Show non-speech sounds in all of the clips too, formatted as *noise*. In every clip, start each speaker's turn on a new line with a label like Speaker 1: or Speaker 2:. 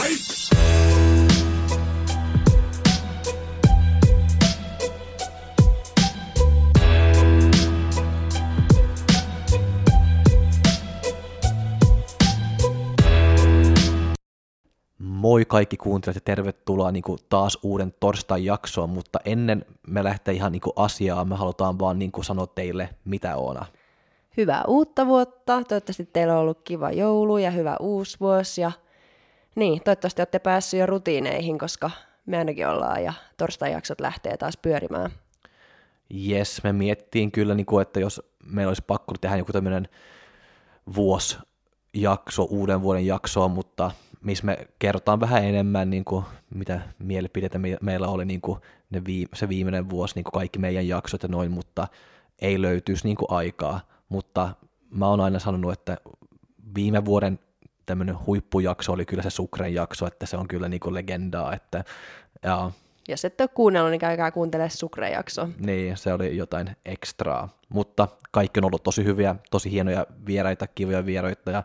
Speaker 1: Moi kaikki kuuntelijat ja tervetuloa niin kuin taas uuden torstain jaksoon, mutta ennen me lähtee ihan niin kuin asiaan, me halutaan vaan niin kuin sanoa teille, mitä on.
Speaker 2: Hyvää uutta vuotta, toivottavasti teillä on ollut kiva joulu ja hyvä uusi vuosi ja niin, toivottavasti olette päässyt jo rutiineihin, koska me ainakin ollaan ja torstain jaksot lähtee taas pyörimään.
Speaker 1: Jes, me miettiin kyllä, niin kuin, että jos meillä olisi pakko tehdä joku tämmöinen vuosijakso, uuden vuoden jaksoa, mutta missä me kerrotaan vähän enemmän, niin kuin, mitä mielipiteitä me, meillä oli niin kuin ne vii, se viimeinen vuosi, niin kuin kaikki meidän jaksot ja noin, mutta ei löytyisi niin kuin aikaa. Mutta mä oon aina sanonut, että viime vuoden tämmöinen huippujakso oli kyllä se Sukren jakso, että se on kyllä niin kuin legendaa, että ja,
Speaker 2: Jos ette ole kuunnellut, niin käykää kuuntelemaan Sukren jakso.
Speaker 1: niin, se oli jotain ekstraa. Mutta kaikki on ollut tosi hyviä, tosi hienoja vieraita, kivoja vieraita ja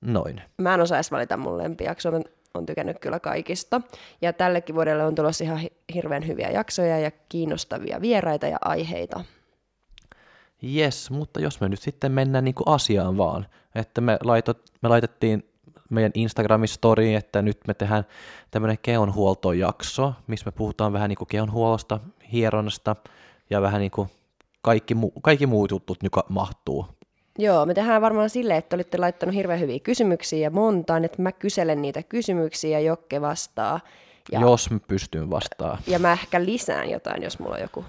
Speaker 1: noin.
Speaker 2: Mä en osaa edes valita mun lempijaksoa, mä on tykännyt kyllä kaikista. Ja tällekin vuodelle on tulossa ihan hi- hirveän hyviä jaksoja ja kiinnostavia vieraita ja aiheita.
Speaker 1: Jes, mutta jos me nyt sitten mennään niin kuin asiaan vaan, että me, laitot, me laitettiin meidän Instagramin storyin, että nyt me tehdään tämmöinen kehonhuoltojakso, missä me puhutaan vähän niin kuin kehonhuollosta, hieronnasta ja vähän niin kuin kaikki, mu- kaikki muut jutut, joka mahtuu.
Speaker 2: Joo, me tehdään varmaan silleen, että olitte laittanut hirveän hyviä kysymyksiä ja montaan, että mä kyselen niitä kysymyksiä ja Jokke vastaa. Ja,
Speaker 1: Ja. Jos mä pystyn vastaan.
Speaker 2: ja mä ehkä lisään jotain, jos mulla on joku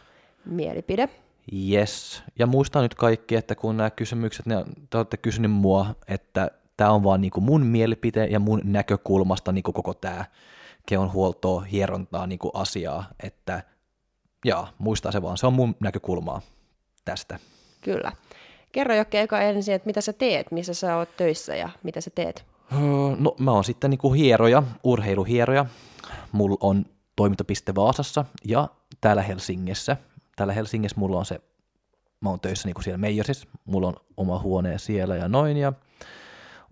Speaker 2: mielipide.
Speaker 1: Yes. Ja muistaa nyt kaikki, että kun nämä kysymykset, ne, te olette kysynyt mua, että tämä on vaan niinku mun mielipide ja mun näkökulmasta niinku koko tämä kehonhuoltoa, hierontaa niinku asiaa, että jaa, muistaa se vaan, se on mun näkökulmaa tästä.
Speaker 2: Kyllä. Kerro Jokke eka ensin, että mitä sä teet, missä sä oot töissä ja mitä sä teet.
Speaker 1: Öö, No mä oon sitten niinku hieroja, urheiluhieroja. Mulla on toimintopiste Vaasassa ja täällä Helsingissä. Täällä Helsingissä mulla on se, mä oon töissä niinku siellä Meijersissa, mulla on oma huone siellä ja noin. Ja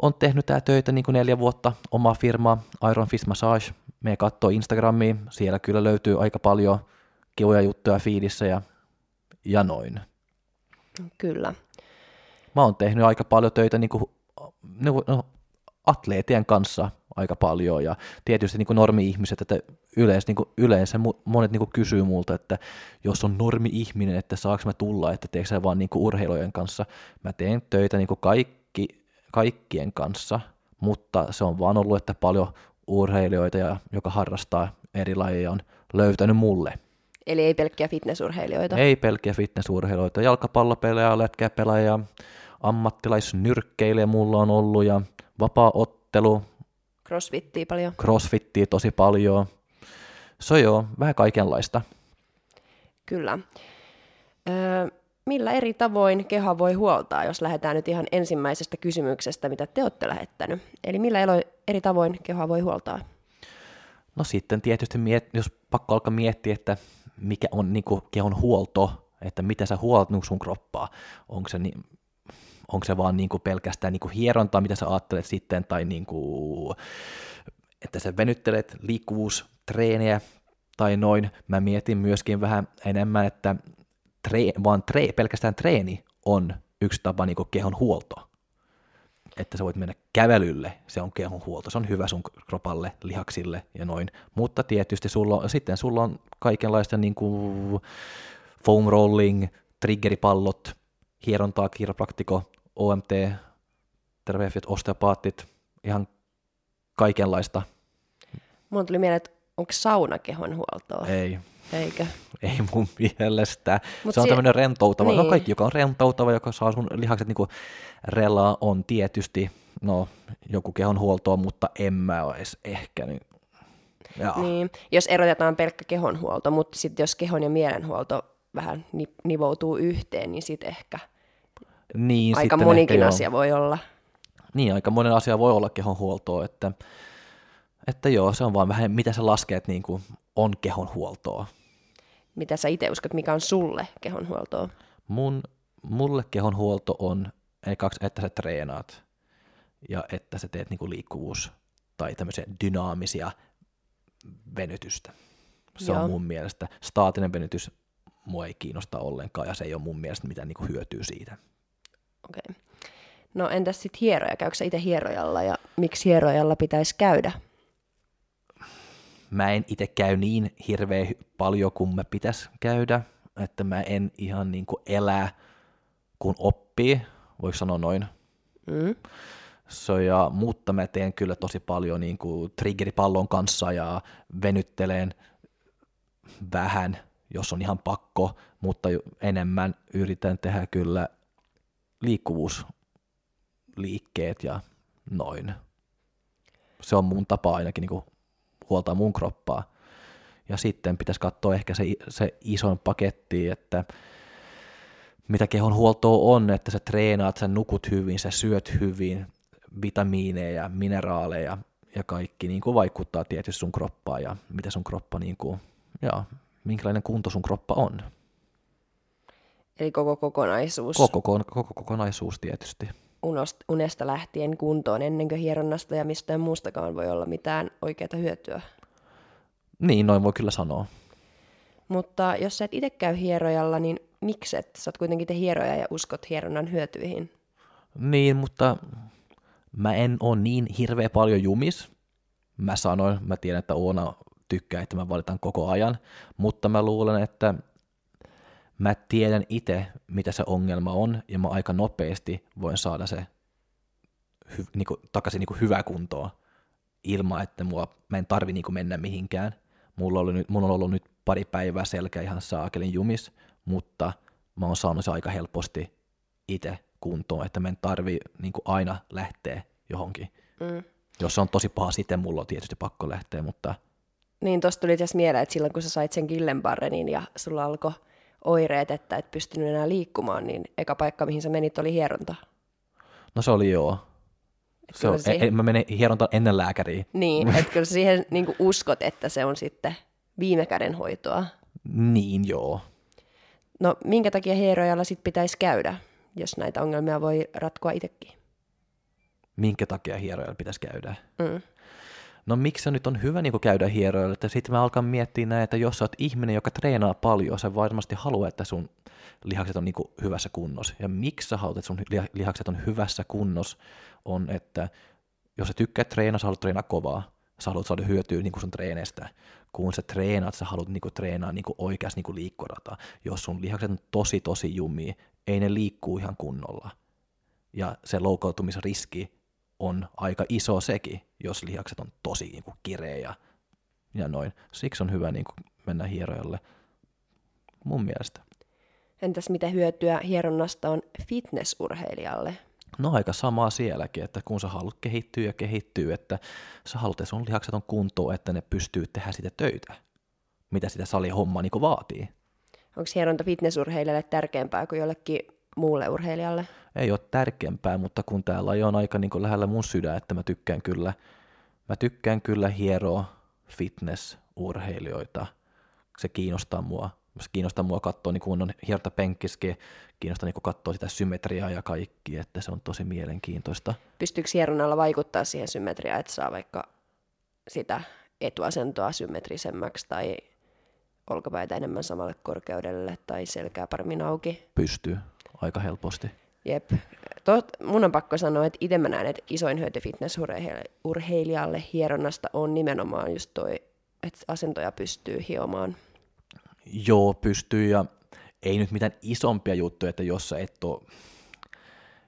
Speaker 1: on tehnyt tää töitä niinku neljä vuotta, omaa firmaa Iron Fist Massage. Me katsoo Instagramiin, siellä kyllä löytyy aika paljon kivoja juttuja fiidissä ja, ja noin.
Speaker 2: Kyllä.
Speaker 1: mä oon tehnyt aika paljon töitä niin kuin, no, no, atleetien kanssa aika paljon ja tietysti niin kuin normi-ihmiset, että yleensä, niin kuin, yleensä monet niin kuin kysyy multa, että jos on normi-ihminen, että saaks mä tulla, että teekö sä vaan niin kuin urheilujen kanssa. Mä teen töitä niin kuin kaikki, kaikkien kanssa, mutta se on vaan ollut, että paljon urheilijoita, ja, joka harrastaa eri lajeja, on löytänyt mulle.
Speaker 2: Eli ei pelkkiä fitnessurheilijoita.
Speaker 1: Ei pelkkiä fitnessurheiluita, jalkapallopelejä, lätkäpelejä, ammattilaisnyrkkeilijä mulla on ollut ja vapaa-ottelu,
Speaker 2: Crossfittiä paljon.
Speaker 1: crossfittiä tosi paljon. Se on joo, vähän kaikenlaista.
Speaker 2: Kyllä. Öö, millä eri tavoin keho voi huoltaa, jos lähdetään nyt ihan ensimmäisestä kysymyksestä, mitä te olette lähettänyt? Eli millä eri tavoin kehoa voi huoltaa?
Speaker 1: No sitten tietysti, miet, jos pakko alkaa miettiä, että mikä on niin kuin kehon huolto, että miten sä huolat niin sun kroppaa. Onko se, niin, onko se vaan niin kuin pelkästään niin kuin hierontaa, mitä sä ajattelet sitten, tai niin kuin, että sä venyttelet liikkuvuustreenejä tai noin. Mä mietin myöskin vähän enemmän, että tre, vaan tre, pelkästään treeni on yksi tapa niin kuin kehon huolto. Että sä voit mennä kävelylle, se on kehon huolto, se on hyvä sun kropalle, lihaksille ja noin. Mutta tietysti sulla on, sitten sulla on kaikenlaista niin kuin foam rolling, triggeripallot, hierontaa, kiropraktiko, OMT, terveefit, osteopaatit, ihan kaikenlaista.
Speaker 2: Mulla tuli mieleen, että onko sauna kehon huoltoa?
Speaker 1: Ei,
Speaker 2: Eikö?
Speaker 1: ei mun *laughs* mielestä.
Speaker 2: Mut
Speaker 1: se on
Speaker 2: sie-
Speaker 1: tämmöinen rentoutava, no
Speaker 2: Niin.
Speaker 1: kaikki, joka on rentoutava, joka saa sun lihakset niinku relaa, on tietysti no, joku kehon huoltoa, mutta en mä edes ehkä. Niin, jaa.
Speaker 2: Niin, jos erotetaan pelkkä kehonhuolto, mutta sitten jos kehon ja mielenhuolto vähän ni- nivoutuu yhteen, niin sitten ehkä
Speaker 1: niin,
Speaker 2: aika
Speaker 1: sitten
Speaker 2: monikin
Speaker 1: ehkä joo.
Speaker 2: asia voi olla.
Speaker 1: Niin, aika monen asia voi olla kehon huoltoa, että, että joo, se on vaan vähän, mitä sä lasket niin kuin on kehon huoltoa.
Speaker 2: Mitä sä itse uskot, mikä on sulle kehonhuoltoa?
Speaker 1: Mun, mulle kehon huolto on ekaksi, että sä treenaat ja että sä teet niin kuin liikkuvuustreenejä. tai tämmöisiä dynaamisia venytystä. Se
Speaker 2: Joo.
Speaker 1: on mun mielestä. Staatinen venytys mua ei kiinnosta ollenkaan ja se ei ole mun mielestä mitään niin hyötyä siitä.
Speaker 2: Okei. Okay. No entäs sitten hieroja? Käykö itse hierojalla ja miksi hierojalla pitäisi käydä?
Speaker 1: Mä en itse käy niin hirveän paljon kuin mä pitäisi käydä, että mä en ihan niin kuin elää kun oppii, voiko sanoa noin.
Speaker 2: Mm.
Speaker 1: So, ja, mutta mä teen kyllä tosi paljon niin kuin triggeripallon kanssa ja venyttelen vähän, jos on ihan pakko, mutta enemmän yritän tehdä kyllä liikkuvuusliikkeet ja noin. Se on mun tapa ainakin niin kuin huoltaa mun kroppaa. Ja sitten pitäisi katsoa ehkä se, se ison paketti, että mitä kehon huoltoa on, että sä treenaat, sä nukut hyvin, sä syöt hyvin, vitamiineja, mineraaleja ja kaikki niin kuin vaikuttaa tietysti sun kroppaan ja mitä sun kroppa, niin kuin, ja minkälainen kunto sun kroppa on.
Speaker 2: Eli koko kokonaisuus
Speaker 1: Koko, koko, koko kokonaisuus tietysti.
Speaker 2: unost, unesta lähtien kuntoon ennen kuin hieronnasta ja mistään muustakaan voi olla mitään oikeaa hyötyä.
Speaker 1: Niin, noin voi kyllä sanoa.
Speaker 2: Mutta jos sä et itse käy hierojalla, niin mikset? Sä oot kuitenkin te hieroja ja uskot hieronnan hyötyihin.
Speaker 1: Niin, mutta mä en ole niin hirveä paljon jumis. Mä sanoin, mä tiedän, että Oona tykkää, että mä valitan koko ajan, mutta mä luulen, että mä tiedän itse, mitä se ongelma on, ja mä aika nopeasti voin saada se hy, niin kuin, takaisin niin kuin hyvää kuntoa ilman, että mua, mä en tarvi niin kuin mennä mihinkään. Mulla, oli nyt, mulla on ollut nyt pari päivää selkä ihan saakelin jumis, mutta mä oon saanut se aika helposti itse kuntoon, että mä en tarvi niin kuin aina lähteä johonkin.
Speaker 2: Mm.
Speaker 1: Jos se on tosi paha, sitten mulla on tietysti pakko lähteä, mutta
Speaker 2: Niin tosta tuli asiassa mieleen, että silloin kun sä sait sen killenbarrenin ja sulla alkoi oireet, että et pystynyt enää liikkumaan, niin eka paikka, mihin sä menit, oli hieronta.
Speaker 1: no se oli joo. Se on,
Speaker 2: siihen-
Speaker 1: mä menen hieronta ennen lääkäriä.
Speaker 2: Niin, *laughs* että kyllä siihen niin uskot, että se on sitten viime käden hoitoa.
Speaker 1: Niin joo.
Speaker 2: No minkä takia hierojalla sitten pitäisi käydä, jos näitä ongelmia voi ratkoa itsekin?
Speaker 1: Minkä takia hierojalla pitäisi käydä?
Speaker 2: Mm.
Speaker 1: No miksi se nyt on hyvä niin käydä hieroilla, että sitten mä alkan miettiä näin, että jos sä oot ihminen, joka treenaa paljon, sä varmasti haluat, että sun lihakset on niin hyvässä kunnossa. Ja miksi sä haluat, että sun liha- lihakset on hyvässä kunnossa, on, että jos sä tykkäät treenaa, sä haluat treenaa kovaa, sä haluat saada hyötyä niin sun treeneistä. Kun sä treenaat, sä haluat niin treenaa niin oikeasti niin liikkurata. Jos sun lihakset on tosi tosi jumia, ei ne liikkuu ihan kunnolla. Ja se loukautumisriski on aika iso sekin, jos lihakset on tosi niin kuin, kireä ja, ja noin. Siksi on hyvä niin kuin, mennä hierojalle mun mielestä.
Speaker 2: Entäs mitä hyötyä hieronnasta on fitnessurheilijalle?
Speaker 1: No aika samaa sielläkin, että kun sä haluat kehittyä ja kehittyä, että sä haluat, että sun lihakset on kuntoon, että ne pystyy tehdä sitä töitä, mitä sitä salihommaa niin vaatii.
Speaker 2: Onko hieronta fitnessurheilijalle tärkeämpää kuin jollekin muulle urheilijalle?
Speaker 1: Ei ole tärkeämpää, mutta kun tää laji on aika niin lähellä mun sydän, että mä tykkään kyllä, mä tykkään kyllä hieroa fitnessurheilijoita. Se kiinnostaa mua. Se kiinnostaa mua katsoa, niin kun on hierta penkkiski, kiinnostaa niin katsoa sitä symmetriaa ja kaikki, että se on tosi mielenkiintoista.
Speaker 2: Pystyykö hieronnalla vaikuttaa siihen symmetriaan, että saa vaikka sitä etuasentoa symmetrisemmäksi tai olkapäitä enemmän samalle korkeudelle tai selkää paremmin auki?
Speaker 1: Pystyy aika helposti.
Speaker 2: Jep. Tot, mun on pakko sanoa, että itse mä näen, että isoin hyöty fitnessurheilijalle hieronnasta on nimenomaan just toi, että asentoja pystyy hiomaan.
Speaker 1: Joo, pystyy ja ei nyt mitään isompia juttuja, että jos sä et ole,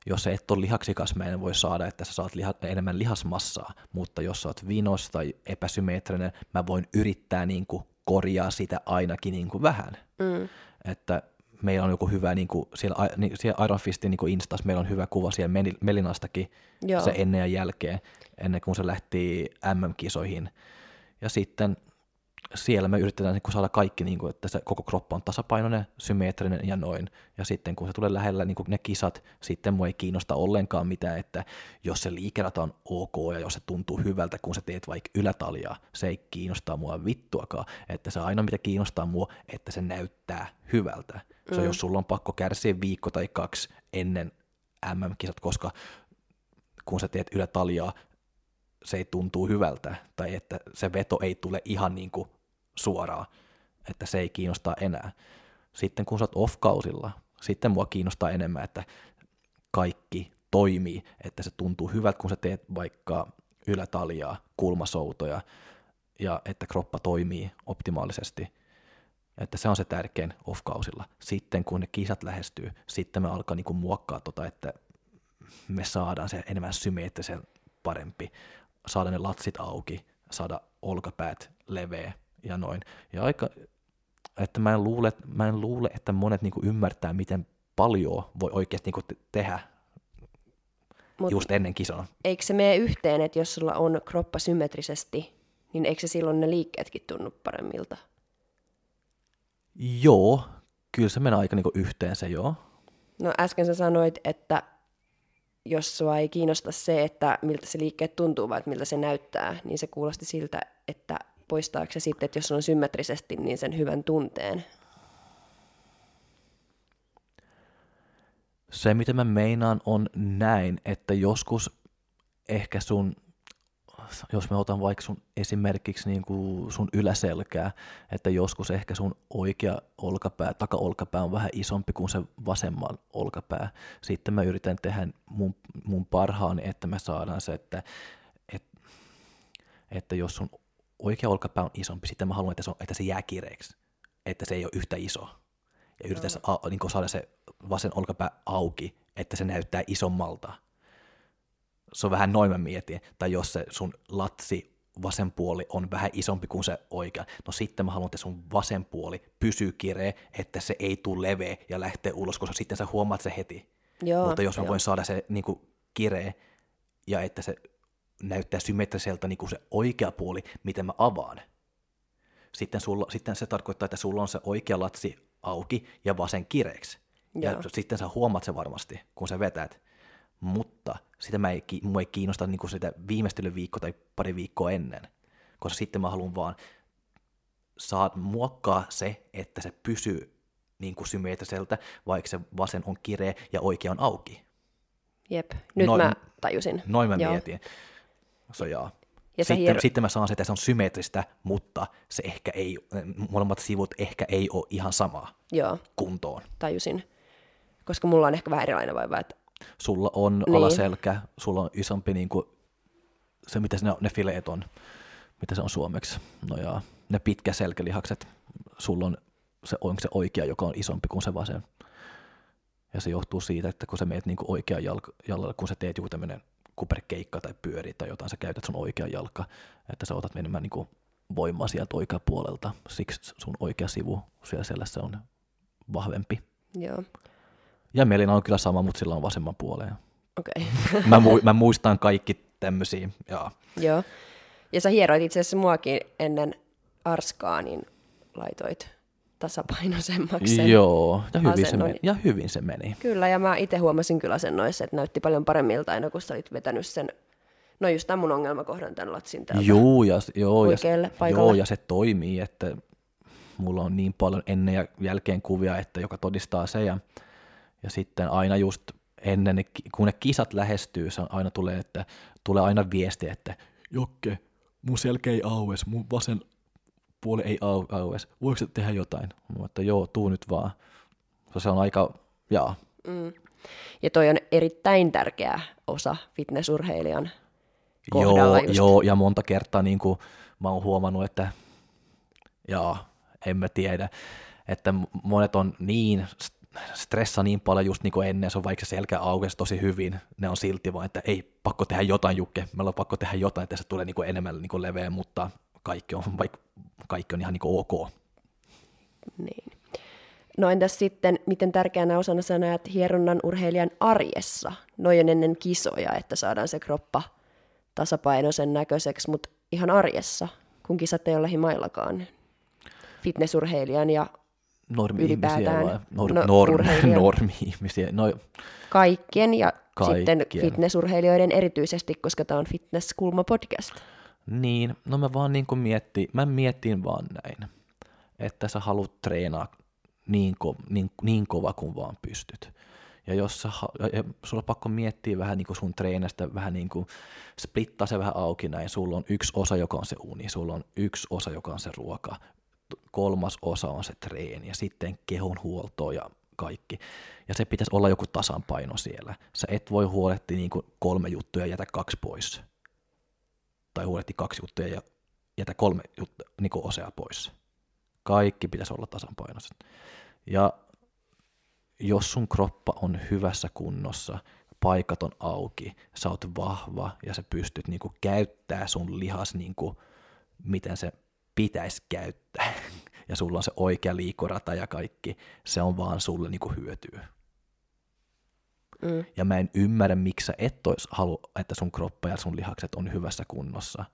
Speaker 1: jos sä et ole lihaksikas, mä en voi saada, että sä saat liha, enemmän lihasmassaa, mutta jos sä oot vinos tai epäsymmetrinen, mä voin yrittää niin kuin korjaa sitä ainakin niin kuin vähän.
Speaker 2: Mm.
Speaker 1: Että meillä on joku hyvä, niin kuin siellä, niin, siellä Iron Fistin niin Instas, meillä on hyvä kuva siellä Mel- Melinastakin,
Speaker 2: Joo.
Speaker 1: se ennen ja jälkeen, ennen kuin se lähti MM-kisoihin. Ja sitten siellä me yritetään niin kuin saada kaikki, niin kuin, että se koko kroppa on tasapainoinen, symmetrinen ja noin. Ja sitten kun se tulee lähellä niin kuin ne kisat, sitten mua ei kiinnosta ollenkaan mitään, että jos se liikerata on ok ja jos se tuntuu hyvältä, kun sä teet vaikka ylätaljaa, se ei kiinnostaa mua vittuakaan. Että se ainoa, mitä kiinnostaa mua, että se näyttää hyvältä. Se on, jos sulla on pakko kärsiä viikko tai kaksi ennen MM-kisat, koska kun sä teet ylätaljaa, se ei tuntuu hyvältä, tai että se veto ei tule ihan niin kuin suoraan, että se ei kiinnosta enää. Sitten kun sä oot off-kausilla, sitten mua kiinnostaa enemmän, että kaikki toimii, että se tuntuu hyvältä, kun sä teet vaikka ylätaljaa, kulmasoutoja, ja että kroppa toimii optimaalisesti. Että se on se tärkein off-kausilla. Sitten kun ne kisat lähestyy, sitten me alkaa niinku muokkaa tota, että me saadaan se enemmän symmeetrisen parempi, saada ne latsit auki, saada olkapäät leveä ja noin. Ja aika, että mä en luule, mä en luule että monet niinku ymmärtää, miten paljon voi oikeasti niinku tehdä Mut just ennen kisoa.
Speaker 2: Eikö se mene yhteen, että jos sulla on kroppa symmetrisesti, niin eikö se silloin ne liikkeetkin tunnu paremmilta?
Speaker 1: Joo, kyllä se menee aika niinku yhteen se joo.
Speaker 2: No äsken sä sanoit, että jos sua ei kiinnosta se, että miltä se liikkeet tuntuu, vaan miltä se näyttää, niin se kuulosti siltä, että poistaako se sitten, että jos on symmetrisesti, niin sen hyvän tunteen?
Speaker 1: Se, mitä mä meinaan, on näin, että joskus ehkä sun, jos me otan vaikka sun esimerkiksi niin kuin sun yläselkää, että joskus ehkä sun oikea olkapää, takaolkapää on vähän isompi kuin se vasemman olkapää. Sitten mä yritän tehdä mun, mun parhaani, että me saadaan se, että, että, että jos sun oikea olkapää on isompi, sitten mä haluan, että se, on, että se jää kireeksi, että se ei ole yhtä iso. Ja yritän no. niin saada se vasen olkapää auki, että se näyttää isommalta. Se on vähän noin mä mietin. Tai jos se sun latsi vasen puoli on vähän isompi kuin se oikea, no sitten mä haluan, että sun vasen puoli pysyy kireä, että se ei tule leveä ja lähtee ulos, koska sitten sä huomaat se heti. Joo, Mutta jos mä joo. voin saada se niin kuin, kireä ja että se näyttää symmetriseltä niin kuin se oikea puoli, miten mä avaan, sitten, sulla, sitten se tarkoittaa, että sulla on se oikea latsi auki ja vasen kireeksi. Ja sitten sä huomaat se varmasti, kun sä vetät. Mutta sitä mä ei, mua ei kiinnosta niin kuin sitä viimeistelyviikkoa tai pari viikkoa ennen, koska sitten mä haluan vaan saat muokkaa se, että se pysyy niin kuin symmetriseltä, vaikka se vasen on kireä ja oikea on auki.
Speaker 2: Jep, nyt noin, mä tajusin.
Speaker 1: Noin mä Joo. mietin. So, jaa. Ja sitten, hier... sitten mä saan se, että se on symmetristä, mutta se ehkä ei, molemmat sivut ehkä ei ole ihan samaa Joo. kuntoon.
Speaker 2: Tajusin. Koska mulla on ehkä vähän erilainen vaiva. Että...
Speaker 1: Sulla on niin. alaselkä, sulla on isompi niin kuin, se, mitä ne, ne fileet on, mitä se on suomeksi. No ja ne pitkä selkälihakset, sulla on se, on se oikea, joka on isompi kuin se vasen. Ja se johtuu siitä, että kun sä meet niin oikean jalalla, kun sä teet joku tämmöinen kuperkeikka tai pyöri tai jotain, sä käytät sun oikea jalka, että sä otat enemmän niin voimaa sieltä oikea puolelta, siksi sun oikea sivu siellä selässä on vahvempi.
Speaker 2: Joo.
Speaker 1: Ja Melina on kyllä sama, mutta sillä on vasemman puoleen.
Speaker 2: Okei.
Speaker 1: Okay. mä, mu- mä muistan kaikki tämmöisiä, joo.
Speaker 2: Joo. Ja sä hieroit itse asiassa muakin ennen Arskaa, niin laitoit tasapainoisemmaksi
Speaker 1: Joo, ja hyvin, se meni, ja hyvin se meni.
Speaker 2: Kyllä, ja mä itse huomasin kyllä asennoissa, että näytti paljon paremmilta aina, kun sä olit vetänyt sen, no just tämän mun ongelmakohdan tämän latsin täältä
Speaker 1: joo, ja, joo, ja, joo, ja se toimii, että mulla on niin paljon ennen ja jälkeen kuvia, että joka todistaa se, ja, ja sitten aina just ennen, kun ne kisat lähestyy, se aina tulee, että tulee aina viesti, että Jokke, mun selkä ei aues, mun vasen puoli ei au, aues, voiko tehdä jotain? Mä että joo, tuu nyt vaan. Se on aika, jaa.
Speaker 2: Mm. Ja toi on erittäin tärkeä osa fitnessurheilijan kohdalla
Speaker 1: joo, just. Joo, ja monta kertaa niin kuin mä oon huomannut, että jaa, en mä tiedä, että monet on niin stressa niin paljon just niin kuin ennen, se on vaikka se selkä aukesi tosi hyvin, ne on silti vaan, että ei, pakko tehdä jotain Jukke, meillä on pakko tehdä jotain, että se tulee niin kuin enemmän niin kuin leveä, mutta kaikki on, vaikka kaikki on ihan niin kuin ok.
Speaker 2: Niin. No entäs sitten, miten tärkeänä osana sä näet hieronnan urheilijan arjessa, noin ennen kisoja, että saadaan se kroppa tasapainoisen näköiseseksi, mutta ihan arjessa, kun kisat ei ole himaillakaan fitnessurheilijan ja ylipäätään vai?
Speaker 1: Nor- no, norm- *laughs* normi-ihmisiä. No,
Speaker 2: kaikkien ja kaikkien. sitten fitnessurheilijoiden erityisesti, koska tämä on Fitnesskulma podcast.
Speaker 1: Niin, no mä vaan niin kuin miettiin, mä miettiin vaan näin, että sä haluat treenaa niin, ko, niin, niin kova kuin vaan pystyt. Ja jos sä, ja sulla on pakko miettiä vähän niin kuin sun treenistä, vähän niin kuin splittaa se vähän auki näin. Sulla on yksi osa, joka on se uni, sulla on yksi osa, joka on se ruoka, kolmas osa on se treeni ja sitten kehon huolto ja kaikki. Ja se pitäisi olla joku tasapaino siellä. Sä et voi huolehtia niin kuin kolme juttuja ja jätä kaksi pois. Tai huolehtia kaksi juttuja ja jätä kolme juttu, niin kuin osea pois. Kaikki pitäisi olla tasapainoiset. Ja jos sun kroppa on hyvässä kunnossa, paikat on auki, sä oot vahva ja sä pystyt niinku käyttää sun lihas niinku, miten se pitäisi käyttää, *laughs* ja sulla on se oikea liikorata ja kaikki, se on vaan sulle niinku hyötyä. Mm. Ja mä en ymmärrä, miksi sä et ois halu, että sun kroppa ja sun lihakset on hyvässä kunnossa.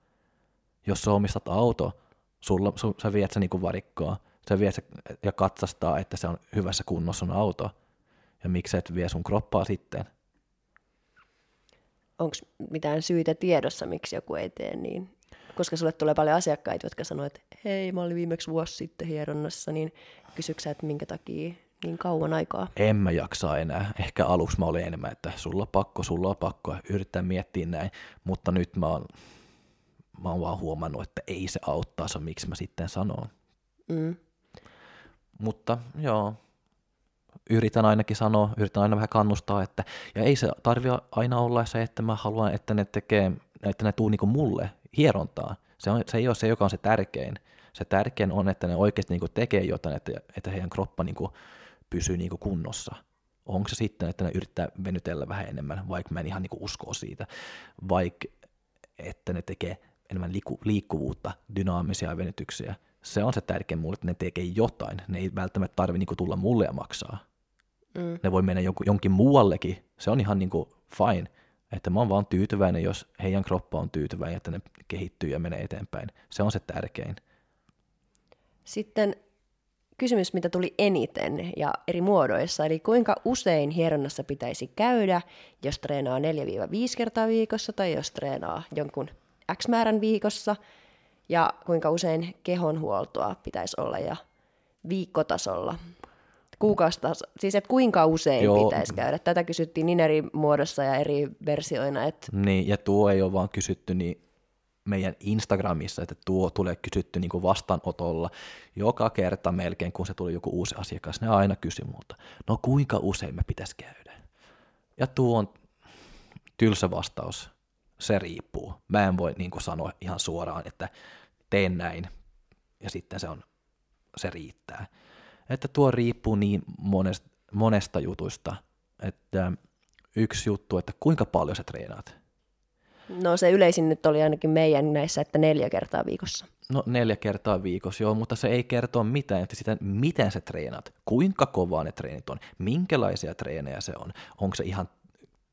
Speaker 1: Jos sä omistat auto, sulla, su, sä viet se niinku varikkoa, sä viet se ja katsastaa, että se on hyvässä kunnossa on auto. Ja miksi et vie sun kroppaa sitten?
Speaker 2: Onko mitään syitä tiedossa, miksi joku ei tee niin? Koska sulle tulee paljon asiakkaita, jotka sanoo, että hei, mä olin viimeksi vuosi sitten hieronnassa, niin kysyksä, että minkä takia niin kauan aikaa?
Speaker 1: En mä jaksa enää. Ehkä aluksi mä olin enemmän, että sulla on pakko, sulla on pakko, yrittää miettiä näin, mutta nyt mä oon, mä oon vaan huomannut, että ei se auttaa, se miksi mä sitten sanon. Mm. Mutta joo, yritän ainakin sanoa, yritän aina vähän kannustaa, että, ja ei se tarvi aina olla se, että mä haluan, että ne tekee, että ne tuu niinku mulle hierontaa. Se, on, se ei ole se, joka on se tärkein. Se tärkein on, että ne oikeasti niinku tekee jotain, että, että heidän kroppa niinku pysyy niinku kunnossa. Onko se sitten, että ne yrittää venytellä vähän enemmän, vaikka mä en ihan niinku usko siitä, vaikka että ne tekee enemmän liiku, liikkuvuutta, dynaamisia venytyksiä, se on se tärkein mulle, että ne tekee jotain. Ne ei välttämättä tarvitse niinku tulla mulle ja maksaa. Mm. Ne voi mennä jonkin, muuallekin. Se on ihan niinku fine. Että mä oon vaan tyytyväinen, jos heidän kroppa on tyytyväinen, että ne kehittyy ja menee eteenpäin. Se on se tärkein.
Speaker 2: Sitten kysymys, mitä tuli eniten ja eri muodoissa, eli kuinka usein hieronnassa pitäisi käydä, jos treenaa 4-5 kertaa viikossa tai jos treenaa jonkun X määrän viikossa – ja kuinka usein kehonhuoltoa pitäisi olla ja viikkotasolla. Kuukausitaso, siis että kuinka usein Joo. pitäisi käydä. Tätä kysyttiin niin eri muodossa ja eri versioina. Että...
Speaker 1: Niin, ja tuo ei ole vaan kysytty niin meidän Instagramissa, että tuo tulee kysytty niin kuin vastaanotolla joka kerta melkein, kun se tuli joku uusi asiakas, ne aina kysy multa, no kuinka usein me pitäisi käydä? Ja tuo on tylsä vastaus se riippuu. Mä en voi niin kuin sanoa ihan suoraan, että teen näin ja sitten se on, se riittää. Että tuo riippuu niin monesta, monesta jutusta, että yksi juttu, että kuinka paljon sä treenaat.
Speaker 2: No se yleisin nyt oli ainakin meidän näissä, että neljä kertaa viikossa.
Speaker 1: No neljä kertaa viikossa, joo, mutta se ei kertoa mitään, että sitä, miten sä treenaat, kuinka kovaa ne treenit on, minkälaisia treenejä se on, onko se ihan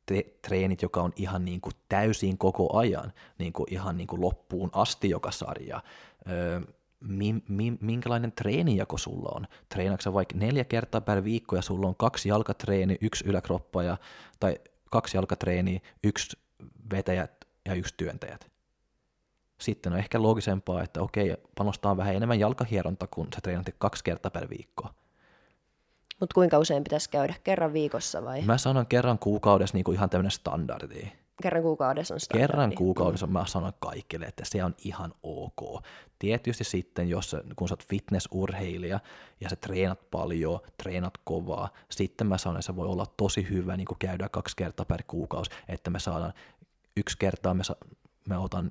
Speaker 1: te- treenit, joka on ihan niin kuin täysin koko ajan, niin kuin ihan niin kuin loppuun asti joka sarja. Öö, mi- mi- minkälainen treenijako sulla on? Treenaatko vaikka neljä kertaa per viikko ja sulla on kaksi jalkatreeni, yksi yläkroppa ja, tai kaksi jalkatreeniä, yksi vetäjät ja yksi työntäjät. Sitten on ehkä loogisempaa, että okei, panostaa vähän enemmän jalkahieronta, kun sä treenat kaksi kertaa per viikko.
Speaker 2: Mutta kuinka usein pitäisi käydä? Kerran viikossa vai?
Speaker 1: Mä sanon kerran kuukaudessa niin kuin ihan tämmöinen standardi.
Speaker 2: Kerran kuukaudessa on standardi.
Speaker 1: Kerran kuukaudessa mä sanon kaikille, että se on ihan ok. Tietysti sitten, jos kun sä oot fitnessurheilija ja sä treenat paljon, treenat kovaa, sitten mä sanon, että se voi olla tosi hyvä niin käydä kaksi kertaa per kuukausi, että me saadaan yksi kertaa, me, sa- me otan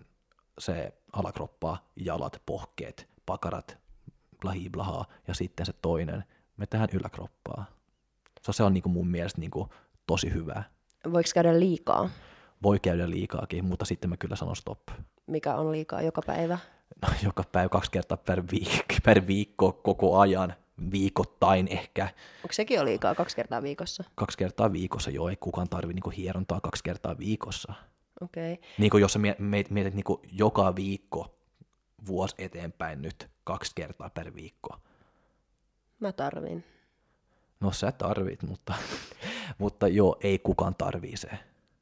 Speaker 1: se alakroppaa, jalat, pohkeet, pakarat, blahi blahaa, ja sitten se toinen – me tehdään yläkroppaa. So, se on niin kuin mun mielestä niin kuin tosi hyvä.
Speaker 2: Voiko käydä liikaa?
Speaker 1: Voi käydä liikaakin, mutta sitten mä kyllä sanon stop.
Speaker 2: Mikä on liikaa joka päivä?
Speaker 1: No, joka päivä kaksi kertaa per, viik- *laughs* per viikko koko ajan, viikoittain ehkä.
Speaker 2: Onko sekin jo liikaa kaksi kertaa viikossa?
Speaker 1: Kaksi kertaa viikossa, joo, ei kukaan tarvi niinku hierontaa kaksi kertaa viikossa.
Speaker 2: Okei. Okay.
Speaker 1: Niin jos sä mietit niinku joka viikko vuosi eteenpäin nyt kaksi kertaa per viikko,
Speaker 2: Mä tarvin.
Speaker 1: No sä tarvit, mutta, *laughs* mutta joo, ei kukaan tarvii se.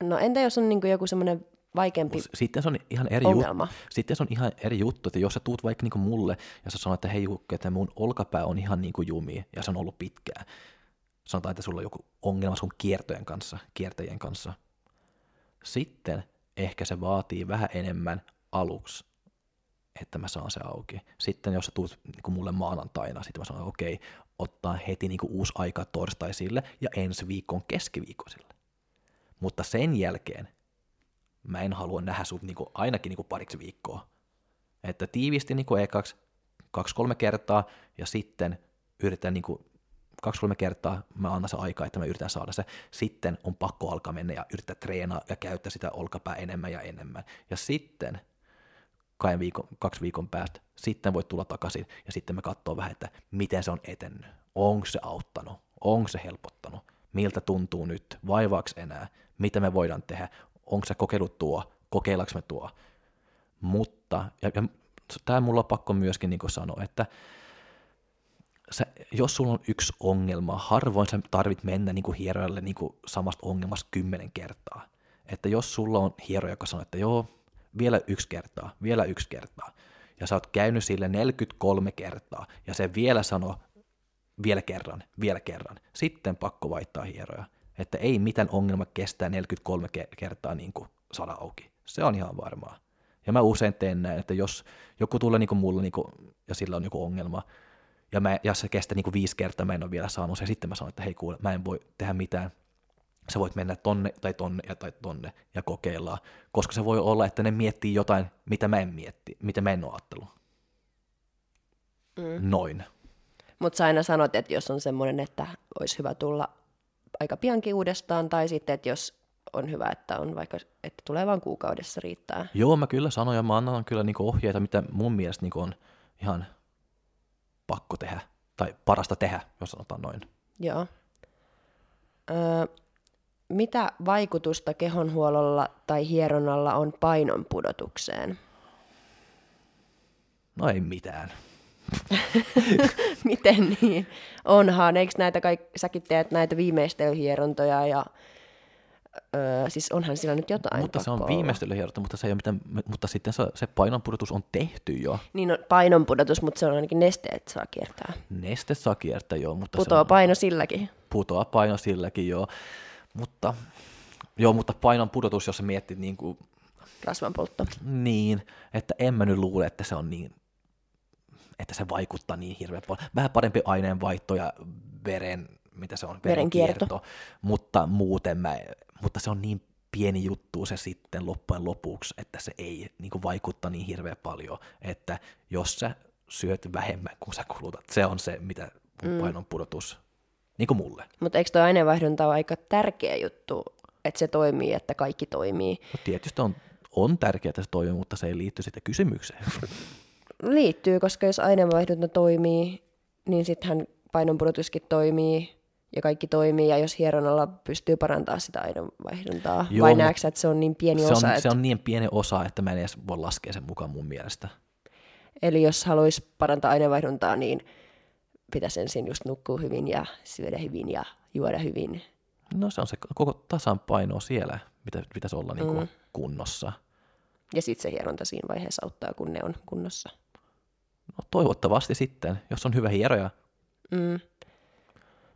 Speaker 2: No entä jos on niin joku semmoinen vaikeampi
Speaker 1: Sitten se on ihan eri ongelma. Juttu. Sitten se on ihan eri juttu, että jos sä tuut vaikka niin mulle ja sä sanot, että hei Jukka, että mun olkapää on ihan niin kuin jumi ja se on ollut pitkään. sanotaan, että sulla on joku ongelma sun kiertojen kanssa, kiertäjien kanssa. Sitten ehkä se vaatii vähän enemmän aluksi, että mä saan se auki. Sitten jos sä tulet niin mulle maanantaina, sitten mä sanon, että okei, ottaa heti niin kuin uusi aika torstaisille ja ensi viikon keskiviikkoisille. Mutta sen jälkeen mä en halua nähdä sut niin kuin ainakin niin kuin pariksi viikkoa. Että tiivisti niin kuin ekaksi kaksi-kolme kertaa ja sitten yritän niin kuin kaksi-kolme kertaa mä annan se aikaa, että mä yritän saada se. Sitten on pakko alkaa mennä ja yrittää treenaa ja käyttää sitä olkapää enemmän ja enemmän. Ja sitten kahden viikon, kaksi viikon päästä, sitten voit tulla takaisin ja sitten me katsoo vähän, että miten se on etennyt. Onko se auttanut? Onko se helpottanut? Miltä tuntuu nyt? Vaivaaks enää? Mitä me voidaan tehdä? Onko se kokeillut tuo? Kokeillaanko me tuo? Mutta, ja, ja tämä mulla on pakko myöskin niin sanoa, että sä, jos sulla on yksi ongelma, harvoin sä tarvit mennä niin hierojalle niin samasta ongelmasta kymmenen kertaa. Että jos sulla on hieroja, joka sanoo, että joo, vielä yksi kertaa, vielä yksi kertaa, ja sä oot käynyt sille 43 kertaa, ja se vielä sanoo vielä kerran, vielä kerran, sitten pakko vaihtaa hieroja. Että ei mitään ongelma kestää 43 kertaa niin kuin saada auki. Se on ihan varmaa. Ja mä usein teen näin, että jos joku tulee niin kuin mulle niin kuin, ja sillä on joku ongelma, ja, mä, ja se kestää niin kuin viisi kertaa, mä en ole vielä saanut se, ja sitten mä sanon, että hei kuule, mä en voi tehdä mitään, sä voit mennä tonne tai tonne ja tai tonne ja kokeilla, koska se voi olla, että ne miettii jotain, mitä mä en mietti, mitä mä en ole ajatellut. Mm. Noin.
Speaker 2: Mutta sä aina sanot, että jos on semmoinen, että olisi hyvä tulla aika piankin uudestaan, tai sitten, että jos on hyvä, että on vaikka, että tulee vain kuukaudessa riittää.
Speaker 1: Joo, mä kyllä sanon ja mä annan kyllä niinku ohjeita, mitä mun mielestä niinku on ihan pakko tehdä, tai parasta tehdä, jos sanotaan noin.
Speaker 2: Joo. Öö, mitä vaikutusta kehonhuollolla tai hieronnalla on painon pudotukseen?
Speaker 1: No ei mitään. *laughs*
Speaker 2: Miten niin? Onhan, eikö näitä kaikki, säkin teet näitä viimeistelyhierontoja ja Öö, siis onhan sillä nyt jotain
Speaker 1: Mutta se on viimeistelyhieronta, mutta, se ei ole mitään, mutta sitten se, se painonpudotus on tehty jo.
Speaker 2: Niin on painonpudotus, mutta se on ainakin nesteet saa kiertää.
Speaker 1: Neste saa kiertää, joo. Mutta
Speaker 2: Putoaa
Speaker 1: se on,
Speaker 2: paino silläkin.
Speaker 1: Putoaa paino silläkin, joo. Mutta, joo, mutta painon pudotus, jos sä mietit niin kuin,
Speaker 2: Rasvanpoltto.
Speaker 1: Niin, että en mä nyt luule, että se on niin, että se vaikuttaa niin hirveän paljon. Vähän parempi aineenvaihto ja veren, mitä se on,
Speaker 2: verenkierto. verenkierto.
Speaker 1: Mutta muuten mä, mutta se on niin pieni juttu se sitten loppujen lopuksi, että se ei niin kuin vaikuttaa niin hirveän paljon, että jos sä syöt vähemmän kuin sä kulutat, se on se, mitä mm. painon pudotus niin kuin mulle.
Speaker 2: Mutta eikö tuo aineenvaihdunta ole aika tärkeä juttu, että se toimii, että kaikki toimii?
Speaker 1: No tietysti on, on tärkeää, että se toimii, mutta se ei liitty sitten kysymykseen. *laughs*
Speaker 2: Liittyy, koska jos aineenvaihdunta toimii, niin sittenhän painonpudotuskin toimii ja kaikki toimii, ja jos hieronalla pystyy parantamaan sitä aineenvaihduntaa, Joo, vai näetkö että se on niin pieni
Speaker 1: se
Speaker 2: osa?
Speaker 1: On,
Speaker 2: että...
Speaker 1: Se on niin pieni osa, että mä en edes voi laskea sen mukaan mun mielestä.
Speaker 2: Eli jos haluaisi parantaa aineenvaihduntaa, niin pitäisi ensin just nukkua hyvin ja syödä hyvin ja juoda hyvin.
Speaker 1: No se on se koko tasapaino siellä, mitä pitäisi olla niin kuin mm. kunnossa.
Speaker 2: Ja sitten se hieronta siinä vaiheessa auttaa, kun ne on kunnossa.
Speaker 1: No toivottavasti sitten, jos on hyvä hieroja.
Speaker 2: Mm.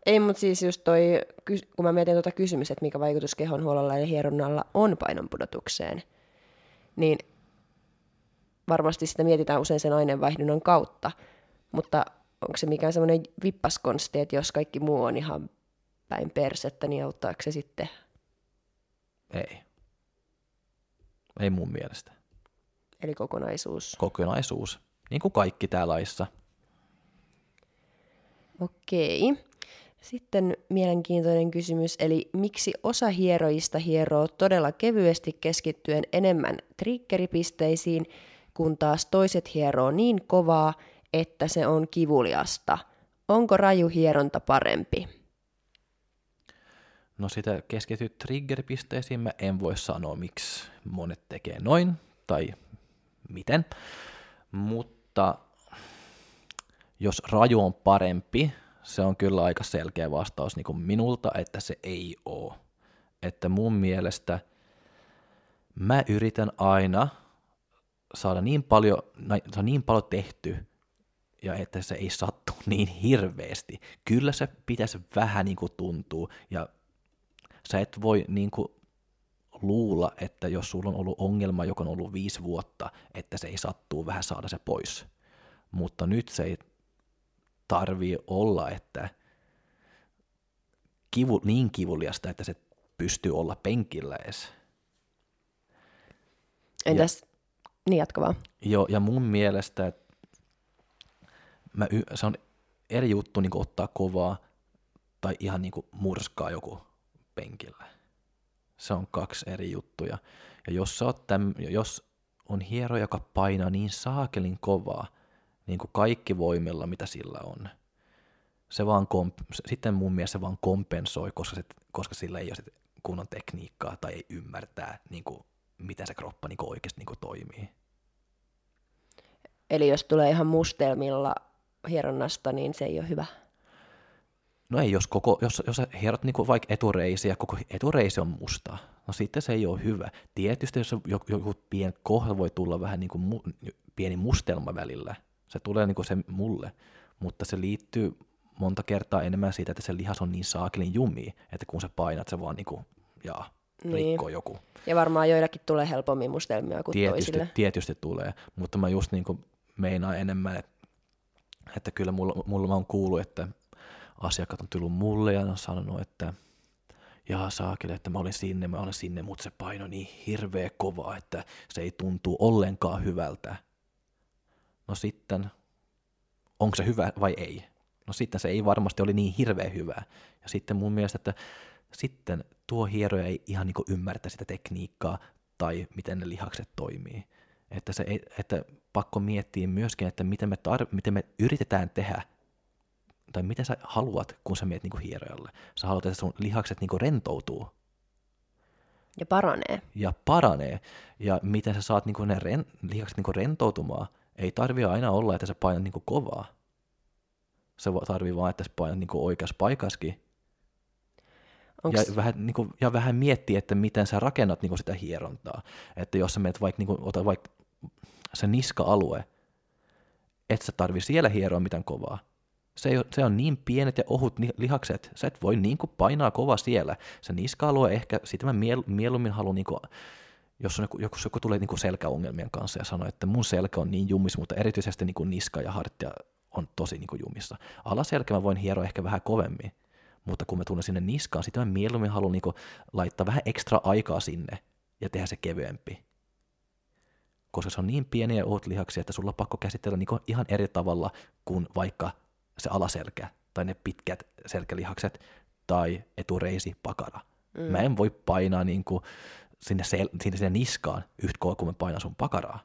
Speaker 2: Ei, mutta siis just toi, kun mä mietin tuota kysymystä, että mikä vaikutus kehonhuollolla ja hieronnalla on painonpudotukseen, niin varmasti sitä mietitään usein sen aineenvaihdunnan kautta, mutta onko se mikään semmoinen vippaskonsti, että jos kaikki muu on ihan päin persettä, niin auttaako se sitten?
Speaker 1: Ei. Ei mun mielestä.
Speaker 2: Eli kokonaisuus.
Speaker 1: Kokonaisuus, niin kuin kaikki täällä laissa.
Speaker 2: Okei. Sitten mielenkiintoinen kysymys, eli miksi osa hieroista hieroo todella kevyesti keskittyen enemmän triggeripisteisiin, kun taas toiset hieroo niin kovaa, että se on kivuliasta. Onko raju hieronta parempi?
Speaker 1: No sitä keskityt triggeripisteisiin mä en voi sanoa, miksi monet tekee noin tai miten, mutta jos raju on parempi, se on kyllä aika selkeä vastaus niin kuin minulta, että se ei ole. Että mun mielestä mä yritän aina saada niin paljon, saada niin paljon tehty ja että se ei sattu *laughs* niin hirveästi. Kyllä se pitäisi vähän niin kuin tuntuu, ja sä et voi niin kuin luulla, että jos sulla on ollut ongelma, joka on ollut viisi vuotta, että se ei sattuu vähän saada se pois. Mutta nyt se ei tarvii olla, että kivu, niin kivuliasta, että se pystyy olla penkillä edes.
Speaker 2: Entäs, ja, niin jatka vaan.
Speaker 1: Joo, ja mun mielestä että mä, se on eri juttu niin ottaa kovaa tai ihan niin kuin murskaa joku penkillä. Se on kaksi eri juttuja. Ja jos, sä oot täm, jos on hiero, joka painaa niin saakelin kovaa, niin kuin kaikki voimilla, mitä sillä on, se vaan komp- sitten mun mielestä se vaan kompensoi, koska, se, koska sillä ei ole kunnon tekniikkaa tai ei ymmärtää, niin kuin, miten se kroppa niin kuin oikeasti niin kuin toimii.
Speaker 2: Eli jos tulee ihan mustelmilla hieronnasta, niin se ei ole hyvä.
Speaker 1: No ei, jos, koko, jos, jos sä hierot niin vaikka etureisi ja koko etureisi on musta, no sitten se ei ole hyvä. Tietysti jos joku, joku pien kohta voi tulla vähän niin kuin mu, pieni mustelma välillä, se tulee niin kuin se mulle, mutta se liittyy monta kertaa enemmän siitä, että se lihas on niin saakelin jumi, että kun sä painat, se vaan niin kuin, jaa, niin. rikkoo joku.
Speaker 2: Ja varmaan joillakin tulee helpommin mustelmia kuin
Speaker 1: tietysti,
Speaker 2: toisille.
Speaker 1: Tietysti tulee, mutta mä just niin kuin meinaan enemmän, että, että kyllä mulla, mulla on kuullut, että asiakkaat on tullut mulle ja on sanonut, että jaa saakeli, että mä olin sinne, mä olin sinne, mutta se paino niin hirveä kova, että se ei tuntuu ollenkaan hyvältä. No sitten, onko se hyvä vai ei? No sitten se ei varmasti oli niin hirveä hyvä. Ja sitten mun mielestä, että sitten tuo hieroja ei ihan niin ymmärtä sitä tekniikkaa tai miten ne lihakset toimii. Että, se ei, että pakko miettiä myöskin, että miten me, tar- miten me yritetään tehdä tai mitä sä haluat, kun sä meet niinku hierojalle. Sä haluat, että sun lihakset niinku rentoutuu.
Speaker 2: Ja paranee.
Speaker 1: Ja paranee. Ja miten sä saat niinku ne ren, lihakset niinku rentoutumaan, ei tarvi aina olla, että sä painat niinku kovaa. Se tarvii vaan, että sä painat niinku oikeassa paikaskin. Onks... Ja, vähän, niinku, ja vähän miettiä, että miten sä rakennat niinku sitä hierontaa. Että jos sä menet vaikka, niinku, ota vaikka se niska-alue, et sä tarvi siellä hieroa mitään kovaa, se, ei, se on niin pienet ja ohut lihakset, sä et voi niin kuin painaa kova siellä. Se niska-alue ehkä, sitä mä miel, mieluummin haluan, niin kuin, jos on joku, joku, joku tulee niin kuin selkäongelmien kanssa ja sanoo, että mun selkä on niin jumis, mutta erityisesti niin kuin niska ja hartia on tosi niin kuin jumissa. Alaselkä mä voin hieroa ehkä vähän kovemmin, mutta kun mä tunnen sinne niskaan, sitä mä mieluummin haluan niin kuin laittaa vähän ekstra aikaa sinne ja tehdä se kevyempi. Koska se on niin pieniä ohut lihaksia, että sulla on pakko käsitellä niin ihan eri tavalla kuin vaikka se alaselkä tai ne pitkät selkälihakset tai etureisi pakara. Mm. Mä en voi painaa niin kuin sinne, sel- sinne, sinne niskaan yhtä kova kuin mä painan sun pakaraa.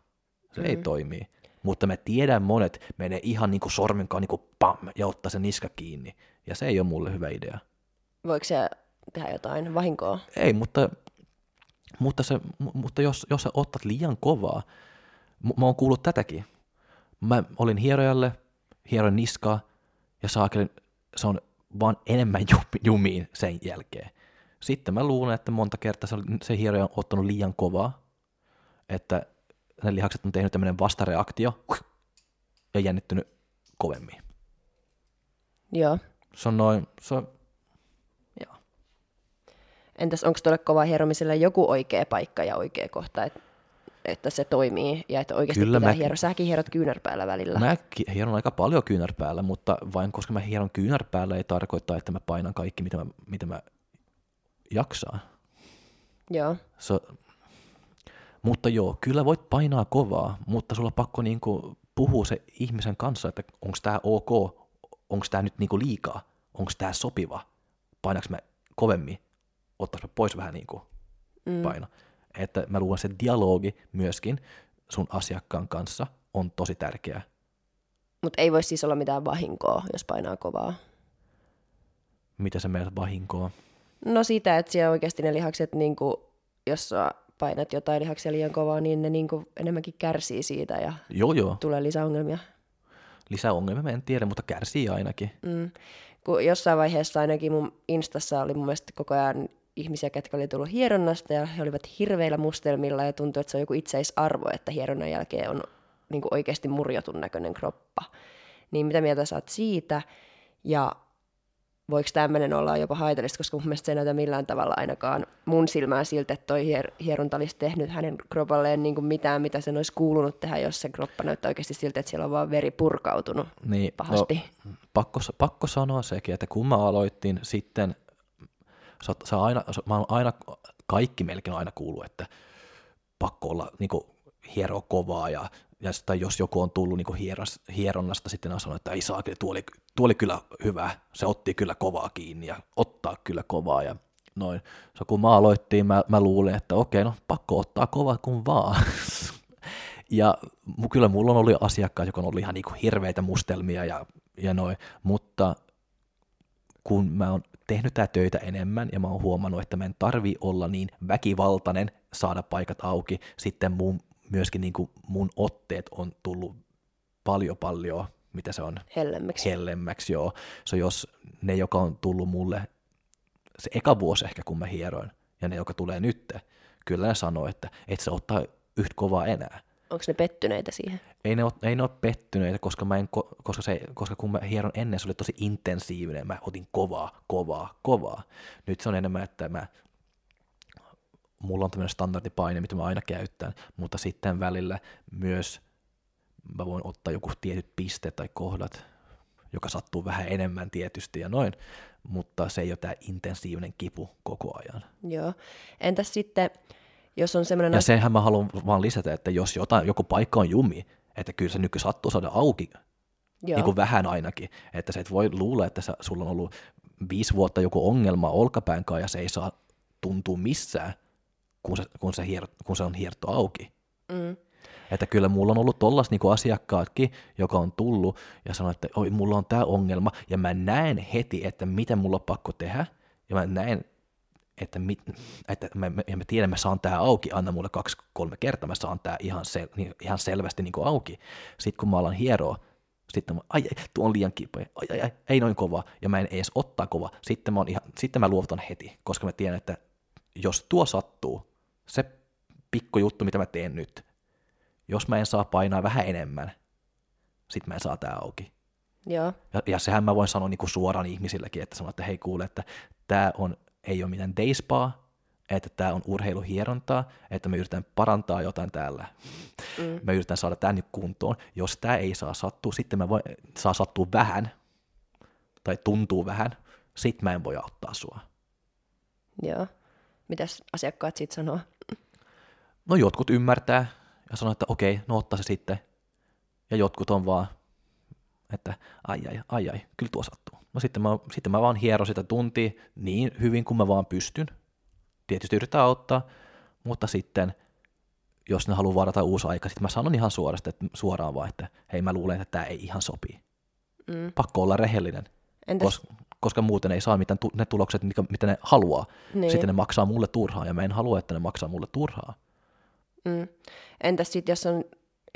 Speaker 1: Se mm. ei toimi. Mutta mä tiedän monet menee ihan niin kuin sormenkaan niin kuin pam ja ottaa se niska kiinni. Ja se ei ole mulle hyvä idea.
Speaker 2: Voiko se tehdä jotain vahinkoa?
Speaker 1: Ei, mutta, mutta, se, mutta jos, jos sä ottat liian kovaa, mä oon kuullut tätäkin. Mä olin hierojalle, hieroin niskaa, ja saakeli, se on vaan enemmän *laughs* jumiin sen jälkeen. Sitten mä luulen, että monta kertaa se, se hieroja on ottanut liian kovaa, että ne lihakset on tehnyt tämmöinen vastareaktio ja jännittynyt kovemmin.
Speaker 2: Joo.
Speaker 1: Se on noin, se on, joo.
Speaker 2: Entäs onko tuolle kova hieromiselle joku oikea paikka ja oikea kohta, että että se toimii ja että oikeasti Kyllä pitää mä... hieroa. Säkin hierot kyynärpäällä välillä.
Speaker 1: Mä hieron aika paljon kyynärpäällä, mutta vain koska mä hieron kyynärpäällä ei tarkoita, että mä painan kaikki, mitä mä, mitä mä jaksaa.
Speaker 2: Joo.
Speaker 1: So, mutta joo, kyllä voit painaa kovaa, mutta sulla on pakko niinku puhua se ihmisen kanssa, että onko tämä ok, onko tämä nyt niinku liikaa, onko tämä sopiva, painaks mä kovemmin, ottaisi mä pois vähän niinku mm. Että mä luulen, se dialogi myöskin sun asiakkaan kanssa on tosi tärkeä.
Speaker 2: Mutta ei voi siis olla mitään vahinkoa, jos painaa kovaa.
Speaker 1: Mitä se meillä vahinkoa?
Speaker 2: No sitä, että siellä oikeasti ne lihakset, niin kuin, jos sä painat jotain lihaksia liian kovaa, niin ne niin kuin enemmänkin kärsii siitä ja
Speaker 1: joo, joo.
Speaker 2: tulee lisäongelmia.
Speaker 1: Lisäongelmia mä en tiedä, mutta kärsii ainakin.
Speaker 2: Mm. Kun jossain vaiheessa ainakin mun Instassa oli mun mielestä koko ajan ihmisiä, ketkä oli tullut hieronnasta ja he olivat hirveillä mustelmilla ja tuntui, että se on joku itseisarvo, että hieronnan jälkeen on niin kuin oikeasti murjotun näköinen kroppa. Niin mitä mieltä oot siitä? Ja voiko tämmöinen olla jopa haitallista, koska mun mielestä se ei näytä millään tavalla ainakaan mun silmään siltä, että toi hier- hieronta olisi tehnyt hänen kropalleen niin kuin mitään, mitä sen olisi kuulunut tehdä, jos se kroppa näyttää oikeasti siltä, että siellä on vaan veri purkautunut
Speaker 1: Niin,
Speaker 2: pahasti.
Speaker 1: No, pakko, pakko sanoa sekin, että kun mä aloitin sitten, sä, sä aina, sä- mä oon aina, kaikki melkein aina kuuluu, että pakko olla niin kuin, hieroa kovaa ja, ja sitä, jos joku on tullut niin hieras, hieronnasta sitten on sanonut, että ei saa, tuo oli, tuo oli kyllä hyvä, se otti kyllä kovaa kiinni ja ottaa kyllä kovaa ja noin. So, kun mä aloittiin, mä, mä luulin, että okei, no pakko ottaa kovaa kuin vaan. *laughs* Ja kyllä mulla on ollut asiakkaat, jotka on ollut ihan niinku hirveitä mustelmia ja, ja noin, mutta kun mä oon tehnyt tää töitä enemmän ja mä oon huomannut, että mä en tarvi olla niin väkivaltainen saada paikat auki, sitten mun, myöskin niinku mun otteet on tullut paljon paljon, mitä se on,
Speaker 2: Hellemmäksi.
Speaker 1: hellemmäksi, joo. So jos ne, joka on tullut mulle se eka vuosi ehkä, kun mä hieroin, ja ne, joka tulee nyt, kyllä ne sanoo, että et sä ottaa yhtä kovaa enää.
Speaker 2: Onko ne pettyneitä siihen?
Speaker 1: Ei ne, ole, ei ne ole pettyneitä, koska, mä en, ko- koska, se, koska kun mä hieron ennen, se oli tosi intensiivinen. Mä otin kovaa, kovaa, kovaa. Nyt se on enemmän, että mä, mulla on tämmöinen standardipaine, mitä mä aina käytän, mutta sitten välillä myös mä voin ottaa joku tietyt pisteet tai kohdat, joka sattuu vähän enemmän tietysti ja noin, mutta se ei ole tämä intensiivinen kipu koko ajan.
Speaker 2: Joo. Entäs sitten, jos on semmoinen
Speaker 1: Ja sehän mä haluan vaan lisätä, että jos jotain, joku paikka on jumi, että kyllä se nyky sattuu saada auki
Speaker 2: Joo.
Speaker 1: niin kuin vähän ainakin, että sä et voi luulla, että sä, sulla on ollut viisi vuotta joku ongelma olkapään kanssa ja se ei saa tuntua missään, kun se, kun se, hier, kun se on hierto auki.
Speaker 2: Mm.
Speaker 1: Että kyllä mulla on ollut tollas niinku asiakkaatkin, joka on tullut ja sanoo, että oi, mulla on tämä ongelma, ja mä näen heti, että mitä mulla on pakko tehdä, ja mä näen, että, mit, että mä, mä, mä tiedän, mä saan tää auki, anna mulle kaksi, kolme kertaa, mä saan tää ihan, sel, niin- ihan selvästi niinku auki. Sitten kun mä alan hieroa, sitten mä, ai, ai, tuo on liian kipeä, ai, ai, ai, ei noin kova, ja mä en edes ottaa kova. Sitten mä, oon ihan, sitten mä luovutan heti, koska mä tiedän, että jos tuo sattuu, se pikku juttu, mitä mä teen nyt, jos mä en saa painaa vähän enemmän, sit mä en saa tää auki.
Speaker 2: Joo.
Speaker 1: Ja, ja sehän mä voin sanoa niin kuin suoraan ihmisillekin, että sanon, että hei kuule, että tämä on, ei ole mitään dayspaa, että tämä on urheiluhierontaa, että me yritetään parantaa jotain täällä.
Speaker 2: Mm.
Speaker 1: Me yritetään saada tämä nyt kuntoon. Jos tämä ei saa sattua, sitten mä voin, saa sattua vähän, tai tuntuu vähän, sit mä en voi auttaa sua.
Speaker 2: Joo. Mitäs asiakkaat sitten sanoo?
Speaker 1: No jotkut ymmärtää ja sanoo, että okei, no ottaa se sitten. Ja jotkut on vaan, että ai ai, ai ai, kyllä tuo sattuu. No sitten mä, sitten mä vaan hieron sitä tuntia niin hyvin kuin mä vaan pystyn. Tietysti yrittää auttaa, mutta sitten jos ne haluaa varata uusi aika, sitten mä sanon ihan suorasti, että suoraan vaan, että hei mä luulen, että tämä ei ihan sopii.
Speaker 2: Mm.
Speaker 1: Pakko olla rehellinen,
Speaker 2: Entäs,
Speaker 1: koska, koska muuten ei saa mitään tu- ne tulokset, mitkä- mitä ne haluaa.
Speaker 2: niin.
Speaker 1: Sitten ne maksaa mulle turhaa ja mä en halua, että ne maksaa mulle turhaa.
Speaker 2: Mm. Entäs sitten, jos on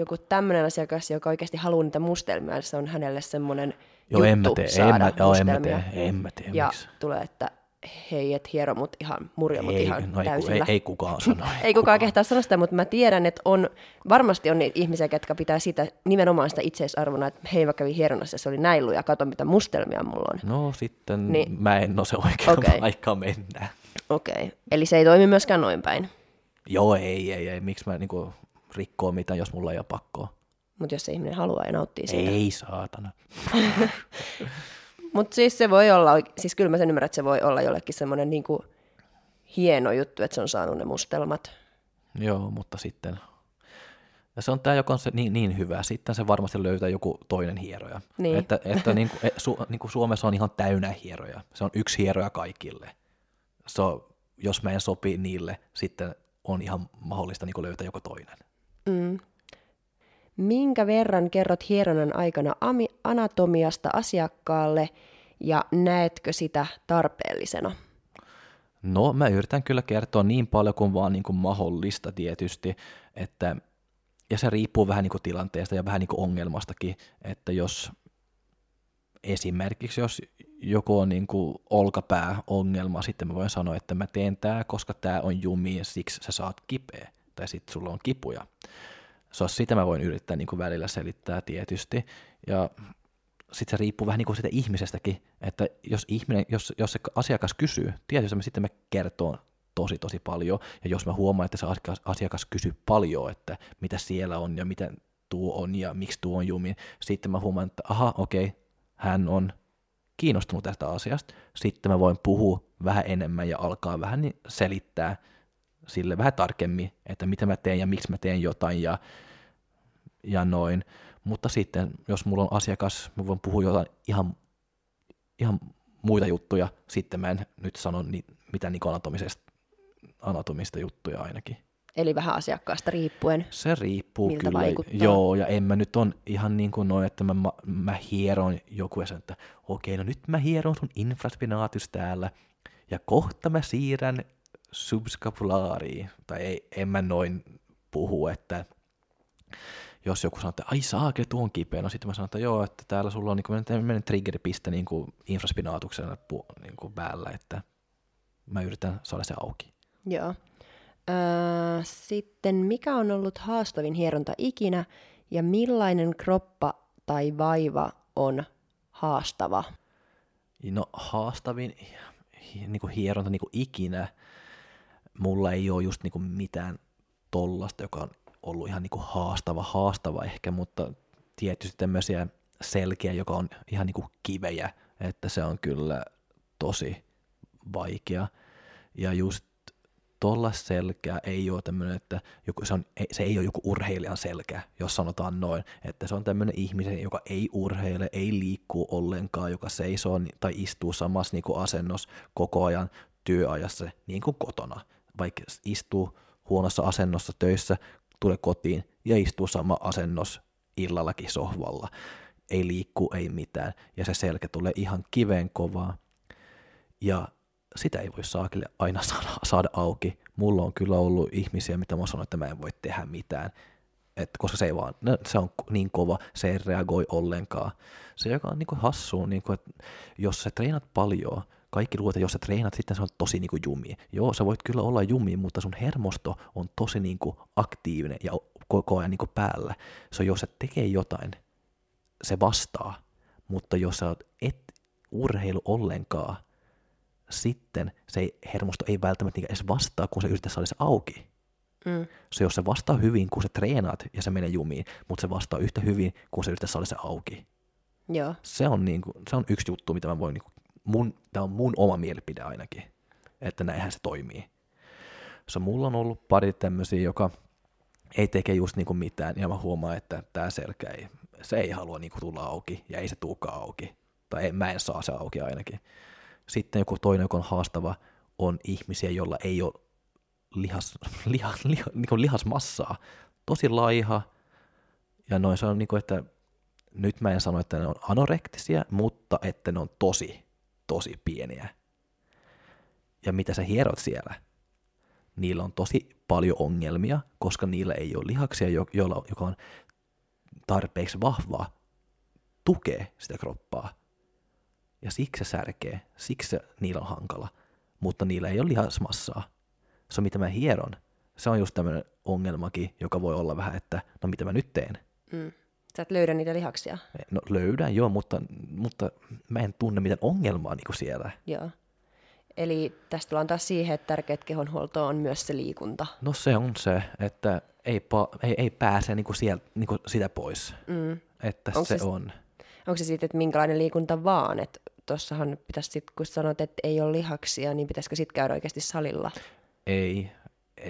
Speaker 2: joku tämmöinen asiakas, joka oikeasti haluaa niitä mustelmia, se on hänelle semmoinen
Speaker 1: Joo, en mä
Speaker 2: juttu
Speaker 1: tee, en
Speaker 2: saada
Speaker 1: mä, joo, en mä tee, en mä tee,
Speaker 2: Ja
Speaker 1: miksi?
Speaker 2: tulee, että hei, et hiero mut ihan, murja mut
Speaker 1: ei,
Speaker 2: ihan
Speaker 1: no ei,
Speaker 2: täysillä.
Speaker 1: ei, ei kukaan sano. *laughs*
Speaker 2: Ei kukaan kehtaa sanoa sitä, mutta mä tiedän, että on, varmasti on niitä ihmisiä, jotka pitää sitä nimenomaan sitä itseisarvona, että hei mä kävin hieronnassa, se oli näin ja kato mitä mustelmia mulla on.
Speaker 1: No sitten
Speaker 2: Niin.
Speaker 1: mä en ole se oikea
Speaker 2: Okei.
Speaker 1: paikka mennä.
Speaker 2: Okei, okay. eli se ei toimi myöskään noin päin.
Speaker 1: Joo, ei, ei, ei. Miksi mä niinku rikkoo mitään, jos mulla ei ole pakkoa?
Speaker 2: Mutta jos se ihminen haluaa ja nauttii siitä.
Speaker 1: Ei saatana. *laughs*
Speaker 2: Mutta siis se voi olla, siis kyllä mä sen ymmärrän, että se voi olla jollekin semmoinen niinku hieno juttu, että se on saanut ne mustelmat.
Speaker 1: Joo, mutta sitten... Ja se on tämä, joka on se niin, niin hyvä. Sitten se varmasti löytää joku toinen hieroja.
Speaker 2: Niin.
Speaker 1: Että, että *laughs* niin kuin, su, niin kuin Suomessa on ihan täynnä hieroja. Se on yksi hieroja kaikille. So, jos mä en sopi niille, sitten on ihan mahdollista niin kuin löytää joku toinen.
Speaker 2: Mm. Minkä verran kerrot hieronnan aikana anatomiasta asiakkaalle ja näetkö sitä tarpeellisena?
Speaker 1: No, mä yritän kyllä kertoa niin paljon kuin vaan niin kuin mahdollista tietysti, että, ja se riippuu vähän niin kuin tilanteesta ja vähän niin kuin ongelmastakin, että jos esimerkiksi jos joku on niin kuin olkapääongelma, sitten mä voin sanoa, että mä teen tää, koska tää on jumi ja siksi sä saat kipeä, tai sitten sulla on kipuja. So, sitä mä voin yrittää niin kuin välillä selittää tietysti, ja sitten se riippuu vähän niin kuin siitä ihmisestäkin, että jos, ihminen, jos, jos se asiakas kysyy, tietysti me sitten me kertoo tosi tosi paljon, ja jos mä huomaan, että se asiakas, asiakas kysyy paljon, että mitä siellä on ja miten tuo on ja miksi tuo on jumi, sitten mä huomaan, että aha, okei, okay, hän on kiinnostunut tästä asiasta, sitten mä voin puhua vähän enemmän ja alkaa vähän niin selittää sille vähän tarkemmin, että mitä mä teen ja miksi mä teen jotain ja, ja noin. Mutta sitten, jos mulla on asiakas, mä voin puhua jotain ihan, ihan muita juttuja, sitten mä en nyt sano ni, mitään niin anatomisesta, anatomista juttuja ainakin.
Speaker 2: Eli vähän asiakkaasta riippuen.
Speaker 1: Se riippuu
Speaker 2: miltä
Speaker 1: kyllä.
Speaker 2: vaikuttaa.
Speaker 1: Joo, ja en mä nyt on ihan niin kuin noin, että mä, mä, mä hieron joku ja sanon, että okei, no nyt mä hieron sun infraspinaatus täällä, ja kohta mä siirrän subscapulaariin. Tai ei, en mä noin puhu, että jos joku sanoo, että ai saake, tuon kipeä, no sitten mä sanon, että joo, että täällä sulla on niin meidän triggeripiste niin kuin infraspinaatuksen niin kuin päällä, että mä yritän saada se auki.
Speaker 2: Joo. Öö, sitten mikä on ollut haastavin hieronta ikinä ja millainen kroppa tai vaiva on haastava?
Speaker 1: No haastavin niin kuin hieronta niin kuin ikinä, mulla ei ole just niin kuin mitään tollasta, joka on ollut ihan niin kuin haastava, haastava ehkä, mutta tietysti tämmöisiä selkeä, joka on ihan niin kuin kivejä, että se on kyllä tosi vaikea. Ja just tuolla selkä ei ole tämmöinen, että joku, se, on, se ei ole joku urheilijan selkä, jos sanotaan noin, että se on tämmöinen ihmisen, joka ei urheile, ei liikkuu ollenkaan, joka seisoo tai istuu samassa niin asennossa koko ajan työajassa niin kuin kotona, vaikka istuu huonossa asennossa töissä, tulee kotiin ja istuu sama asennossa illallakin sohvalla, ei liikku, ei mitään, ja se selkä tulee ihan kiveen kovaa, ja sitä ei voi saakille aina *laughs* saada, auki. Mulla on kyllä ollut ihmisiä, mitä mä sanoin, että mä en voi tehdä mitään, että koska se ei vaan, no, se on niin kova, se ei reagoi ollenkaan. Se, joka on niin kuin hassu, niin kuin, että jos sä treenat paljon, kaikki luulee, että jos sä treenat, sitten se on tosi niin kuin jumi. Joo, sä voit kyllä olla jumi, mutta sun hermosto on tosi niin kuin aktiivinen ja koko ajan niin kuin päällä. Se on, jos sä tekee jotain, se vastaa. Mutta jos sä et urheilu ollenkaan, sitten se hermosto ei välttämättä edes vastaa, kun se yrittää saada se auki. Mm. Se jos se vastaa hyvin, kun se treenaat ja se menee jumiin, mutta se vastaa yhtä hyvin, kun se yrittää saada se auki.
Speaker 2: Joo.
Speaker 1: Se on, niin kuin, se on yksi juttu, mitä mä voin, niin mun, tämä on mun oma mielipide ainakin, että näinhän se toimii. So, mulla on ollut pari tämmöisiä, joka ei teke just niin kuin mitään, ja mä huomaan, että tämä selkä ei, se ei halua niin kuin tulla auki, ja ei se tuukaan auki. Tai ei, mä en saa se auki ainakin. Sitten joku toinen, joka on haastava, on ihmisiä, joilla ei ole lihas, *laughs* liha, liha, niin kuin lihasmassaa. Tosi laiha. Ja noin se on niin kuin, että nyt mä en sano, että ne on anorektisia, mutta että ne on tosi, tosi pieniä. Ja mitä sä hierot siellä? Niillä on tosi paljon ongelmia, koska niillä ei ole lihaksia, joka on tarpeeksi vahvaa tukee sitä kroppaa ja siksi se särkee, siksi niillä on hankala, mutta niillä ei ole lihasmassaa. Se mitä mä hieron. Se on just tämmöinen ongelmakin, joka voi olla vähän, että no mitä mä nyt teen.
Speaker 2: Mm. Sä et löydä niitä lihaksia?
Speaker 1: No löydän joo, mutta, mutta mä en tunne mitään ongelmaa niin kuin siellä.
Speaker 2: Joo. Eli tästä tullaan taas siihen, että tärkeät kehonhuolto on myös se liikunta.
Speaker 1: No se on se, että ei, pa- ei, ei pääse niin kuin sieltä, niin kuin sitä pois. Mm. Että onko se, se on.
Speaker 2: Onko se siitä, että minkälainen liikunta vaan, että tuossahan pitäisi sitten, kun sanot, että ei ole lihaksia, niin pitäisikö sitten käydä oikeasti salilla?
Speaker 1: Ei,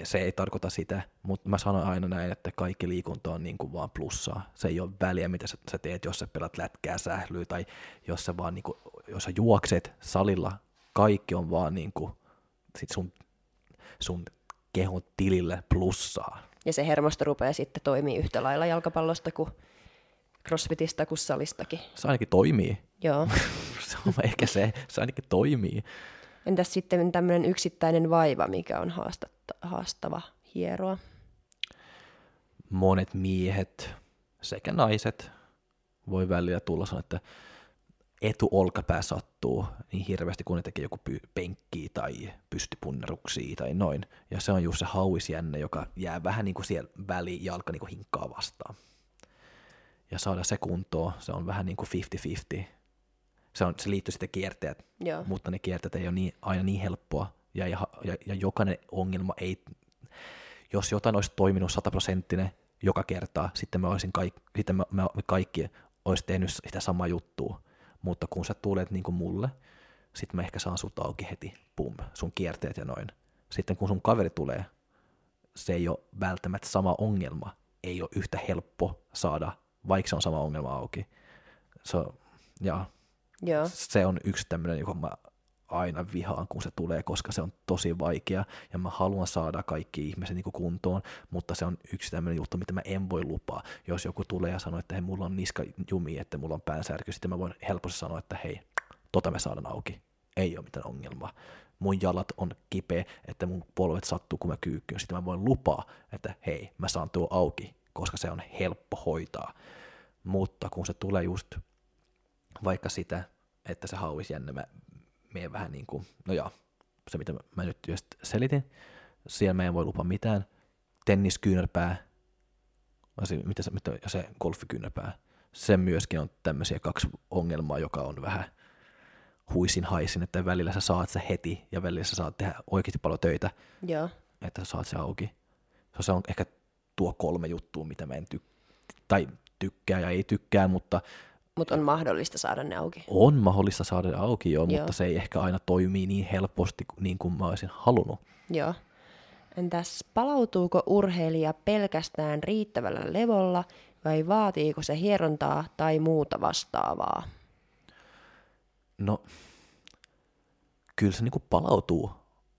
Speaker 1: se ei tarkoita sitä, mutta mä sanon aina näin, että kaikki liikunta on niin kuin vaan plussaa. Se ei ole väliä, mitä sä, sä teet, jos sä pelat lätkää, sählyä tai jos sä vaan niin kuin, jos sä juokset salilla, kaikki on vaan niin kuin, sit sun, sun kehon tilille plussaa.
Speaker 2: Ja se hermosto rupeaa sitten toimii yhtä lailla jalkapallosta kuin crossfitista kuin salistakin.
Speaker 1: Se ainakin toimii.
Speaker 2: Joo. *laughs*
Speaker 1: se on ehkä se, se ainakin toimii.
Speaker 2: Entäs sitten tämmöinen yksittäinen vaiva, mikä on haastava hieroa?
Speaker 1: Monet miehet sekä naiset voi välillä tulla sanoa, että etuolkapää sattuu niin hirveästi, kun ne tekee joku penkkiä tai pystypunneruksia tai noin. Ja se on just se hauisjänne, joka jää vähän niin kuin siellä väliin jalka niin kuin hinkkaa vastaan. ja saada se kuntoon, se on vähän niin kuin 50-50. Se, on, se liittyy sitten kierteet,
Speaker 2: Joo.
Speaker 1: mutta ne kierteet ei ole niin, aina niin helppoa, ja, ja, ja, ja jokainen ongelma ei, jos jotain olisi toiminut sataprosenttinen joka kerta, sitten me, olisin kaik, sitten me, me, me kaikki olisi tehnyt sitä samaa juttua, mutta kun sä tulet niin kuin mulle, sitten mä ehkä saan sut auki heti, pum, sun kierteet ja noin. Sitten kun sun kaveri tulee, se ei ole välttämättä sama ongelma, ei ole yhtä helppo saada, vaikka se on sama ongelma auki. On- ja
Speaker 2: Joo.
Speaker 1: se on yksi tämmöinen, joka mä aina vihaan, kun se tulee, koska se on tosi vaikea ja mä haluan saada kaikki ihmiset niin kuntoon, mutta se on yksi tämmöinen juttu, mitä mä en voi lupaa. Jos joku tulee ja sanoo, että hei, mulla on niska jumi, että mulla on päänsärky, sitten mä voin helposti sanoa, että hei, tota me saadaan auki. Ei ole mitään ongelmaa. Mun jalat on kipeä, että mun polvet sattuu, kun mä kyykkyyn. Sitten mä voin lupaa, että hei, mä saan tuo auki, koska se on helppo hoitaa. Mutta kun se tulee just vaikka sitä, että se hauisi jännä, mä menen vähän niin kuin, no joo, se mitä mä, nyt just selitin, siellä mä en voi lupaa mitään, tenniskyynärpää, mitä se, mitä, ja se golfikyynärpää, se myöskin on tämmöisiä kaksi ongelmaa, joka on vähän huisin haisin, että välillä sä saat se heti, ja välillä sä saat tehdä oikeasti paljon töitä,
Speaker 2: Joo.
Speaker 1: että sä saat se auki. Se on ehkä tuo kolme juttua, mitä mä en tyk- tai tykkää ja ei tykkää, mutta
Speaker 2: Mutta on mahdollista saada ne auki.
Speaker 1: on mahdollista saada ne auki jo,
Speaker 2: Joo.
Speaker 1: mutta se ei ehkä aina toimi niin helposti niin kuin mä olisin halunnut.
Speaker 2: Joo. Entäs palautuuko urheilija pelkästään riittävällä levolla vai vaatiiko se hierontaa tai muuta vastaavaa?
Speaker 1: No, kyllä se niinku palautuu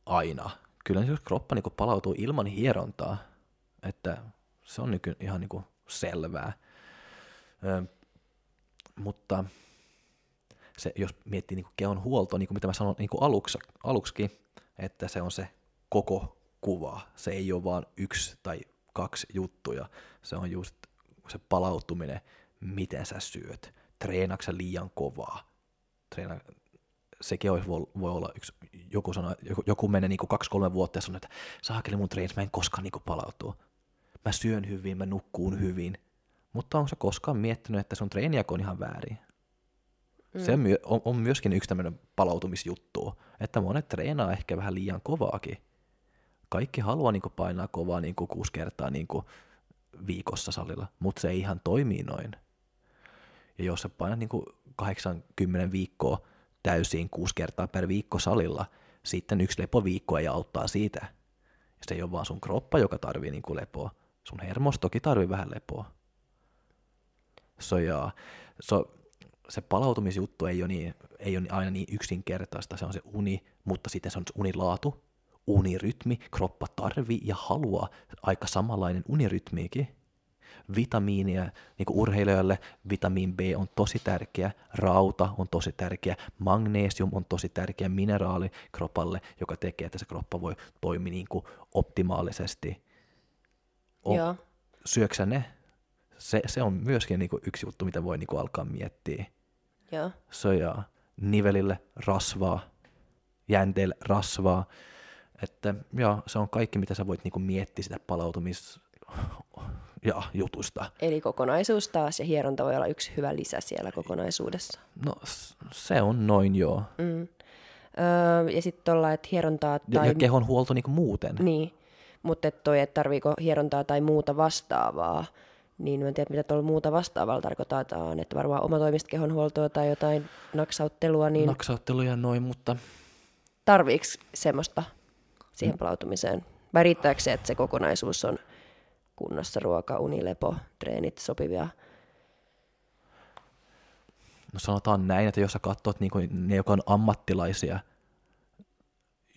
Speaker 1: aina. Kyllä se kroppa niinku palautuu ilman hierontaa, että se on nyky, ihan niinku selvää. Ö, mutta se, jos miettii niinku kehon huoltoa, niin kuin mitä mä sanoin niinku aluksi, aluksikin, että se on se koko kuva. Se ei ole vain yksi tai kaksi juttuja. Se on just se palautuminen, miten sä syöt. Treenaatko sä liian kovaa? Treena, sekin olisi, voi, voi olla yksi, joku, sanoo, joku, joku menee niin kaksi-kolme vuotta ja sanoo, että saakeli mun treenis, mä en koskaan niin palautua. Mä syön hyvin, mä nukkuun hyvin. Mutta onko sä koskaan miettinyt, että sun treenijako on ihan väärin? Mm. Se on, on, on myöskin yksi tämmöinen palautumisjuttu, että monet treenaa ehkä vähän liian kovaakin. Kaikki haluaa niin painaa kovaa niin kuusi kertaa niin viikossa salilla, mutta se ei ihan toimii noin. Ja jos sä painat niin 80 viikkoa täysin kuusi kertaa per viikko salilla, sitten yksi lepoviikko ei auttaa siitä. Ja se ei ole vaan sun kroppa, joka tarvii niin lepoa. Sun hermostokin tarvii vähän lepoa. So, ja, so, se palautumisjuttu ei ole, niin, ei ole aina niin yksinkertaista, se on se uni, mutta sitten se on se unilaatu, unirytmi, kroppa tarvii ja haluaa aika samanlainen unirytmiikin. Vitamiinia, niin kuin urheilijoille vitamiin B on tosi tärkeä, rauta on tosi tärkeä, magnesium on tosi tärkeä mineraali kropalle, joka tekee, että se kroppa voi toimia niin kuin optimaalisesti. O-
Speaker 2: Joo.
Speaker 1: Syöksä ne? Se, se on myöskin niin kuin yksi juttu, mitä voi niin kuin alkaa miettiä.
Speaker 2: Joo.
Speaker 1: Soja, nivelille rasvaa, jänteille rasvaa. Että ja, se on kaikki, mitä sä voit niin kuin miettiä sitä palautumis *laughs* ja jutusta.
Speaker 2: Eli kokonaisuus taas ja hieronta voi olla yksi hyvä lisä siellä kokonaisuudessa.
Speaker 1: No se on noin joo.
Speaker 2: Mm. Öö, ja sitten tuolla, että hierontaa
Speaker 1: Ja,
Speaker 2: tai...
Speaker 1: ja kehon huolto niin kuin muuten.
Speaker 2: Niin, mutta et toi, että tarviiko hierontaa tai muuta vastaavaa, niin mä en tiedä, mitä tuolla muuta vastaavalla tarkoitetaan, että varmaan omatoimista kehonhuoltoa tai jotain naksauttelua, niin
Speaker 1: Naksautteluja ja noin, mutta
Speaker 2: tarviiko semmoista siihen palautumiseen? Vai riittääkö se, että se kokonaisuus on kunnossa, ruoka, uni, lepo, treenit sopivia?
Speaker 1: no sanotaan näin, että jos sä katsot niin kuin ne, jotka on ammattilaisia,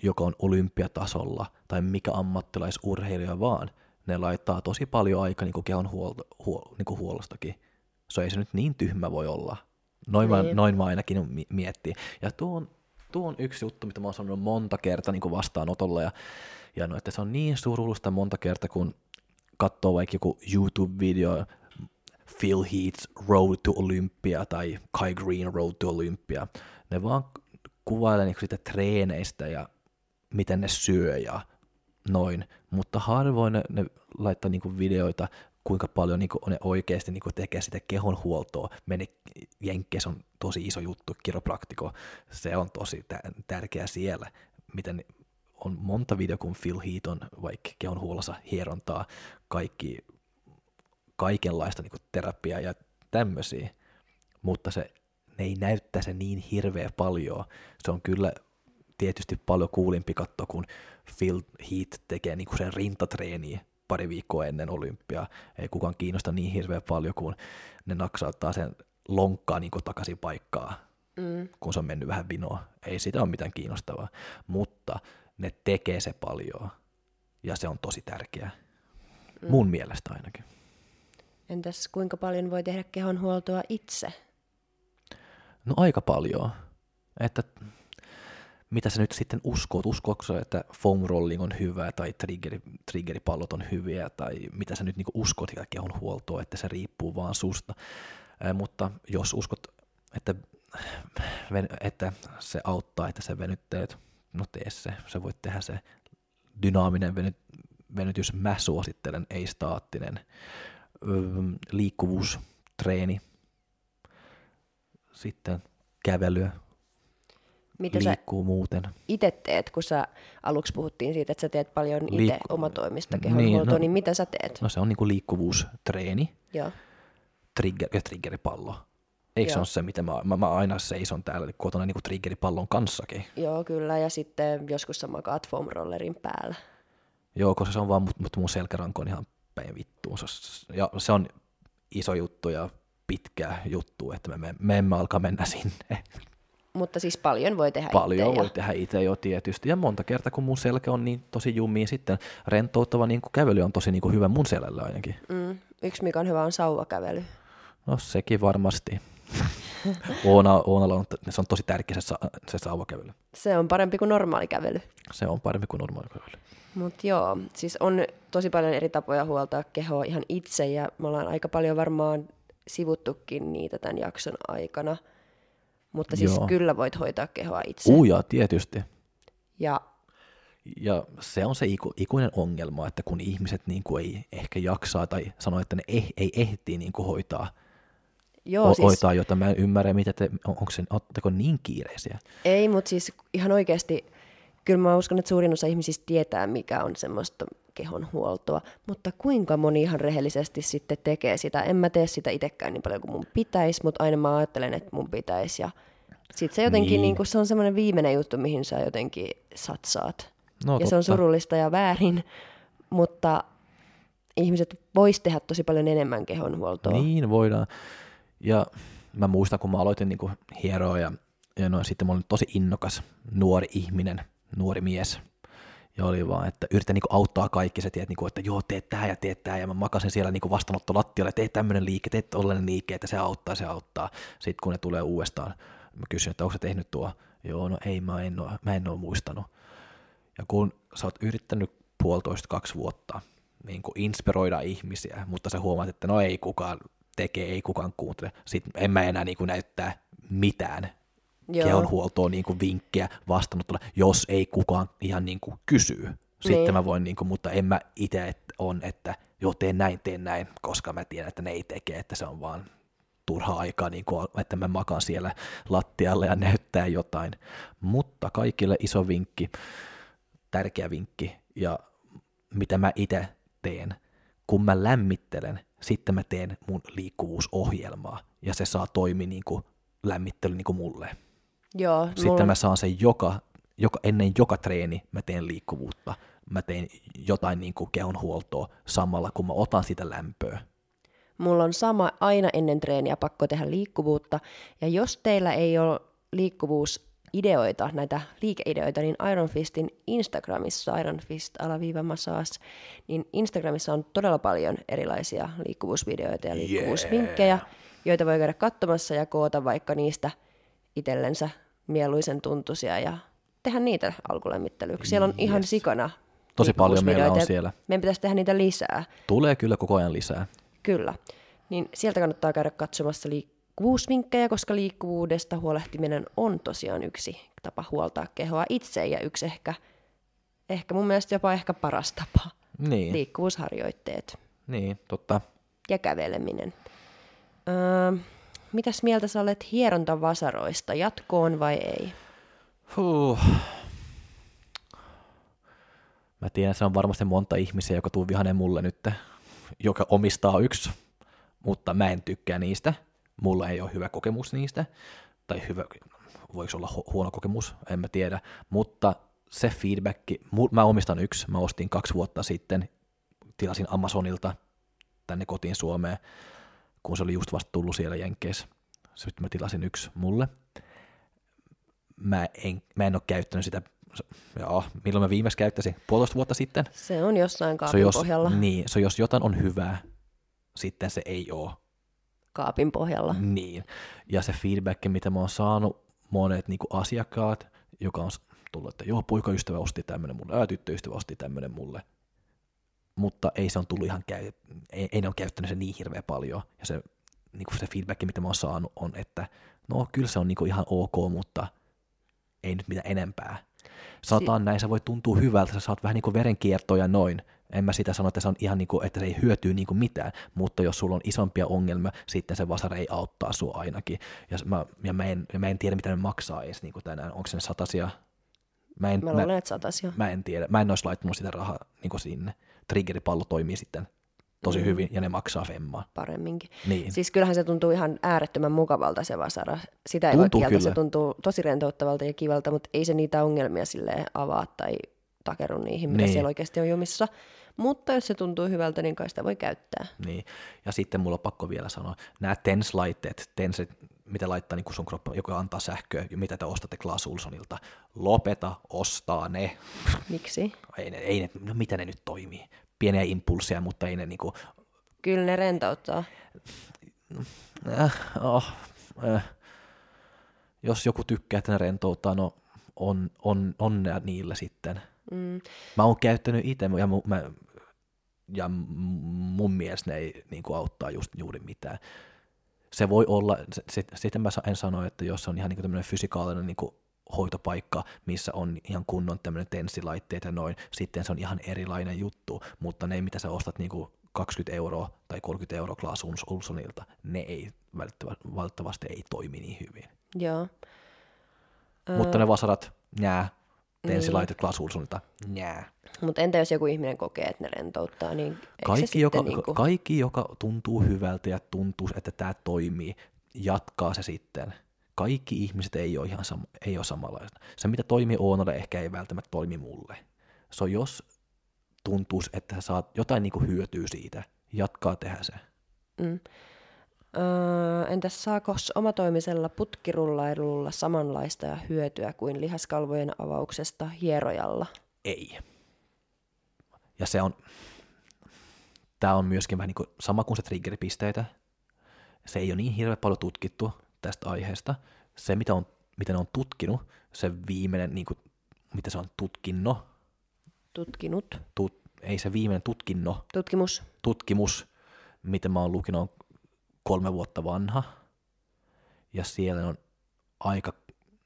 Speaker 1: joka on olympiatasolla, tai mikä ammattilaisurheilija vaan, ne laittaa tosi paljon aikaa niin kuin kehon huolto, huol, niin kuin huollostakin. Se ei se nyt niin tyhmä voi olla. Noin, mä,
Speaker 2: Niin.
Speaker 1: noin mä ainakin mi- miettii. Ja tuo on, tuo on yksi juttu, mitä mä oon sanonut monta kertaa niin kuin vastaanotolla, ja, ja no, että se on niin surullista monta kertaa, kun katsoo vaikka joku YouTube-video, Phil Heath's Road to Olympia tai Kai Green Road to Olympia. Ne vaan kuvailee niinku sitä treeneistä ja miten ne syö ja noin, mutta harvoin ne, ne laittaa niinku videoita, kuinka paljon niin kuin, ne oikeasti niin kuin, tekee sitä kehonhuoltoa. Mene, Jenkkeissä on tosi iso juttu, kiropraktiko, se on tosi tä- tärkeä siellä, miten on monta video, kun Phil Heath on vaikka kehonhuollossa hierontaa, kaikki, kaikenlaista niin terapiaa ja tämmöisiä, mutta se ne ei näyttää se niin hirveä paljon. Se on kyllä tietysti paljon kuulimpi katto, kun Phil Heath tekee niinku sen rintatreeniä pari viikkoa ennen olympiaa. Ei kukaan kiinnosta niin hirveän paljon, kun ne naksauttaa sen lonkkaa niin takaisin paikkaa, mm. kun se on mennyt vähän vinoa. Ei sitä ole mitään kiinnostavaa, mutta ne tekee se paljon ja se on tosi tärkeää. Mm. Mun mielestä ainakin.
Speaker 2: Entäs kuinka paljon voi tehdä kehonhuoltoa itse?
Speaker 1: No aika paljon. Että mitä sä nyt sitten uskot? Uskoako sä, että foam rolling on hyvä tai triggeri, triggeripallot on hyviä tai mitä sä nyt niinku uskot kehon huoltoa, että se riippuu vaan susta. Ää, mutta jos uskot, että, että se auttaa, että se venytteet, no tee se. Sä voit tehdä se dynaaminen veny, venytys. Mä suosittelen, ei staattinen. liikkuvuustreeni, sitten kävelyä, mitä liikkuu
Speaker 2: sä
Speaker 1: muuten.
Speaker 2: itse teet, kun sä aluksi puhuttiin siitä, että sä teet paljon itse Liikku... omatoimista kehonhuoltoa, niin, no, niin mitä sä teet?
Speaker 1: No se on niinku liikkuvuustreeni,
Speaker 2: Joo.
Speaker 1: Trigger, ja triggeripallo. Eikö Joo. se ole se, mitä mä, mä, mä aina seison täällä kotona niinku triggeripallon kanssakin?
Speaker 2: Joo, kyllä, ja sitten joskus sä makaat foam rollerin päällä.
Speaker 1: Joo, koska se on vaan, mutta mun selkäranko on ihan päin vittuun. Ja se on iso juttu ja pitkä juttu, että me, me emme alkaa mennä sinne.
Speaker 2: Mutta siis paljon voi tehdä
Speaker 1: Paljon
Speaker 2: itse.
Speaker 1: voi tehdä itse jo tietysti. Ja monta kertaa, kun mun selkä on niin tosi jumia, sitten rentouttava niin kuin kävely on tosi niin kuin hyvä mun selälle ainakin.
Speaker 2: Mm. Yksi, mikä on hyvä, on sauvakävely.
Speaker 1: No sekin varmasti. *laughs* Oona, Oonalla on, se on tosi tärkeä se, se sauvakävely.
Speaker 2: Se on parempi kuin normaali kävely.
Speaker 1: Se on parempi kuin normaali kävely.
Speaker 2: Mutta joo, siis on tosi paljon eri tapoja huoltaa kehoa ihan itse ja me ollaan aika paljon varmaan sivuttukin niitä tämän jakson aikana. Mutta siis Joo. kyllä voit hoitaa kehoa itse.
Speaker 1: Uja, tietysti.
Speaker 2: Ja,
Speaker 1: ja se on se iku, ikuinen ongelma, että kun ihmiset niin kuin ei ehkä jaksaa tai sanoo, että ne ei, ei ehtii niin kuin hoitaa, Joo, ho- siis, hoitaa, jota mä en ymmärrä, mitä te, onko se, ootteko niin kiireisiä?
Speaker 2: Ei, mutta siis ihan oikeasti, kyllä mä uskon, että suurin osa ihmisistä tietää, mikä on semmoista kehonhuoltoa, mutta kuinka moni ihan rehellisesti sitten tekee sitä. En mä tee sitä itsekään niin paljon kuin mun pitäisi, mutta aina mä ajattelen, että mun pitäisi. Ja sitten se jotenkin, niin. Niin kun se on semmoinen viimeinen juttu, mihin sä jotenkin satsaat. No, ja totta. se on surullista ja väärin, mutta ihmiset vois tehdä tosi paljon enemmän kehonhuoltoa.
Speaker 1: Niin voidaan. Ja mä muistan, kun mä aloitin niin hieroa ja, ja no, sitten mä olin tosi innokas nuori ihminen, nuori mies – ja oli vaan, että yritän niin auttaa kaikki, se tiedät, niin että joo, teet tää ja teet tää, ja mä makasin siellä niin vastaanotto lattialle, teet tämmöinen liike, teet tollainen liike, että se auttaa, se auttaa. Sitten kun ne tulee uudestaan, mä kysyn, että onko se tehnyt tuo, joo, no ei, mä en ole, mä en ole muistanut. Ja kun sä oot yrittänyt puolitoista, kaksi vuotta niin kuin inspiroida ihmisiä, mutta sä huomaat, että no ei kukaan tekee, ei kukaan kuuntele, sitten en mä enää niin kuin näyttää mitään kehonhuoltoon niin kuin vinkkejä vastaanotolle, jos ei kukaan ihan niin kuin kysyy. Sitten niin. mä voin, niin kuin, mutta en mä itse on, että joo, teen näin, teen näin, koska mä tiedän, että ne ei tekee, että se on vaan turha aikaa, niin kuin, että mä makaan siellä lattialla ja näyttää jotain. Mutta kaikille iso vinkki, tärkeä vinkki, ja mitä mä itse teen, kun mä lämmittelen, sitten mä teen mun liikkuvuusohjelmaa, ja se saa toimia niin kuin lämmittely niin kuin mulle.
Speaker 2: Joo,
Speaker 1: Sitten mulla... mä saan sen joka, joka, ennen joka treeni, mä teen liikkuvuutta, mä teen jotain niin kuin kehonhuoltoa samalla, kun mä otan sitä lämpöä.
Speaker 2: Mulla on sama aina ennen treeniä pakko tehdä liikkuvuutta, ja jos teillä ei ole liikkuvuusideoita, näitä liikeideoita, niin Iron Fistin Instagramissa, Iron Fist alaviiva massage, niin Instagramissa on todella paljon erilaisia liikkuvuusvideoita ja liikkuvuusvinkkejä, yeah. joita voi käydä katsomassa ja koota vaikka niistä itsellensä mieluisen tuntuisia ja tehdä niitä alkulämmittelyksi. Siellä on yes. ihan sikana
Speaker 1: Tosi paljon meillä on siellä.
Speaker 2: Meidän pitäisi tehdä niitä lisää.
Speaker 1: Tulee kyllä koko ajan lisää.
Speaker 2: Kyllä. Niin sieltä kannattaa käydä katsomassa liikkuvuusvinkkejä, koska liikkuvuudesta huolehtiminen on tosiaan yksi tapa huoltaa kehoa itse ja yksi ehkä, ehkä mun mielestä jopa ehkä paras tapa.
Speaker 1: Niin.
Speaker 2: Liikkuvuusharjoitteet.
Speaker 1: Niin, totta.
Speaker 2: ja käveleminen. Öö, mitäs mieltä sä olet hierontavasaroista, jatkoon vai ei?
Speaker 1: Huh. Mä tiedän, se on varmasti monta ihmisiä, joka tuu vihanen mulle nyt, joka omistaa yksi, mutta mä en tykkää niistä. Mulla ei ole hyvä kokemus niistä, tai hyvä, voiko olla hu- huono kokemus, en mä tiedä, mutta se feedback, mä omistan yksi, mä ostin kaksi vuotta sitten, tilasin Amazonilta tänne kotiin Suomeen, kun se oli just vasta tullut siellä Jenkeissä. Sitten mä tilasin yksi mulle. Mä en, mä en ole käyttänyt sitä, joo, milloin mä viimeksi käyttäisin? Puolitoista vuotta sitten.
Speaker 2: Se on jossain kaapin
Speaker 1: se jos,
Speaker 2: pohjalla.
Speaker 1: Niin, se jos jotain on hyvää, sitten se ei ole.
Speaker 2: Kaapin pohjalla.
Speaker 1: Niin, ja se feedback, mitä mä oon saanut monet niin asiakkaat, joka on tullut, että joo, poikaystävä osti tämmöinen mulle, ää, tyttöystävä osti tämmöinen mulle, mutta ei se on tullut ihan, käy, ei, ei ne ole käyttänyt se niin hirveän paljon, ja se, niin kuin se feedback, mitä mä oon saanut, on, että no kyllä se on niin kuin ihan ok, mutta ei nyt mitään enempää. Sanotaan si- näin, se voi tuntua hyvältä, sä saat vähän niin kuin verenkiertoja ja noin, en mä sitä sano, että se on ihan niin kuin, että se ei hyötyy niin kuin mitään, mutta jos sulla on isompia ongelmia, sitten se vasara ei auttaa sua ainakin. Ja mä, ja mä, en, ja mä en tiedä, mitä ne maksaa edes niin kuin tänään, onko se ne satasia?
Speaker 2: Mä, en, mä, mä luulen, että satasia.
Speaker 1: Mä en tiedä, mä en olisi laittanut sitä rahaa niin sinne. Triggeripallo toimii sitten tosi mm. hyvin ja ne maksaa femmaa.
Speaker 2: Paremminkin.
Speaker 1: Niin.
Speaker 2: Siis kyllähän se tuntuu ihan äärettömän mukavalta se vasara. Sitä ei tuntuu voi kieltä, se tuntuu tosi rentouttavalta ja kivalta, mutta ei se niitä ongelmia sille avaa tai takeru niihin, mitä niin. siellä oikeasti on jumissa. Mutta jos se tuntuu hyvältä, niin kai sitä voi käyttää.
Speaker 1: Niin, ja sitten mulla on pakko vielä sanoa, nämä TENS-laitteet, TENS, mitä laittaa niin sun kroppa, joka antaa sähköä, mitä te ostatte Klaas Ulsonilta, lopeta ostaa ne.
Speaker 2: Miksi?
Speaker 1: ei, ne, ei ne, no mitä ne nyt toimii? Pieniä impulseja, mutta ei ne niinku...
Speaker 2: Kyllä ne rentouttaa.
Speaker 1: Äh, oh, äh. Jos joku tykkää, että ne rentouttaa, no on, on, onnea niillä sitten. Mm. Mä oon käyttänyt itse, ja, mä, ja mun mielestä ne ei niin kuin auttaa just juuri mitään. Se voi olla, sitten mä en sano, että jos se on ihan niin tämmöinen fysikaalinen niin kuin hoitopaikka, missä on ihan kunnon tämmöinen tenssilaitteet ja noin, sitten se on ihan erilainen juttu, mutta ne, mitä sä ostat niin kuin 20 euroa tai 30 euroa Klaas Ulssonilta, ne ei valitettavasti ei toimi niin hyvin.
Speaker 2: Joo.
Speaker 1: Mutta ne vasarat, nää, tensilaitet niin. Klaas Ulssonilta, nää.
Speaker 2: Mutta entä jos joku ihminen kokee, että ne rentouttaa, niin
Speaker 1: kaikki, joka, niinku... kaikki, joka tuntuu hyvältä ja tuntuu, että tämä toimii, jatkaa se sitten. Kaikki ihmiset ei ole ihan sama, ei ole samanlaista. Se, mitä toimii Oonalle, ehkä ei välttämättä toimi mulle. Se on, jos tuntuu, että sä saat jotain niinku hyötyä siitä, jatkaa tehdä se.
Speaker 2: Mm. Öö, entäs saako omatoimisella putkirullailulla samanlaista ja hyötyä kuin lihaskalvojen avauksesta hierojalla?
Speaker 1: Ei. Ja se on, tämä on myöskin vähän niin kuin sama kuin se triggeripisteitä. Se ei ole niin hirveän paljon tutkittu tästä aiheesta. Se, mitä, on, mitä ne on tutkinut, se viimeinen, niin kuin, mitä se on, tutkinno.
Speaker 2: Tutkinut.
Speaker 1: Tut, ei se viimeinen tutkinno.
Speaker 2: Tutkimus.
Speaker 1: Tutkimus, mitä mä oon lukinut, on kolme vuotta vanha. Ja siellä on aika,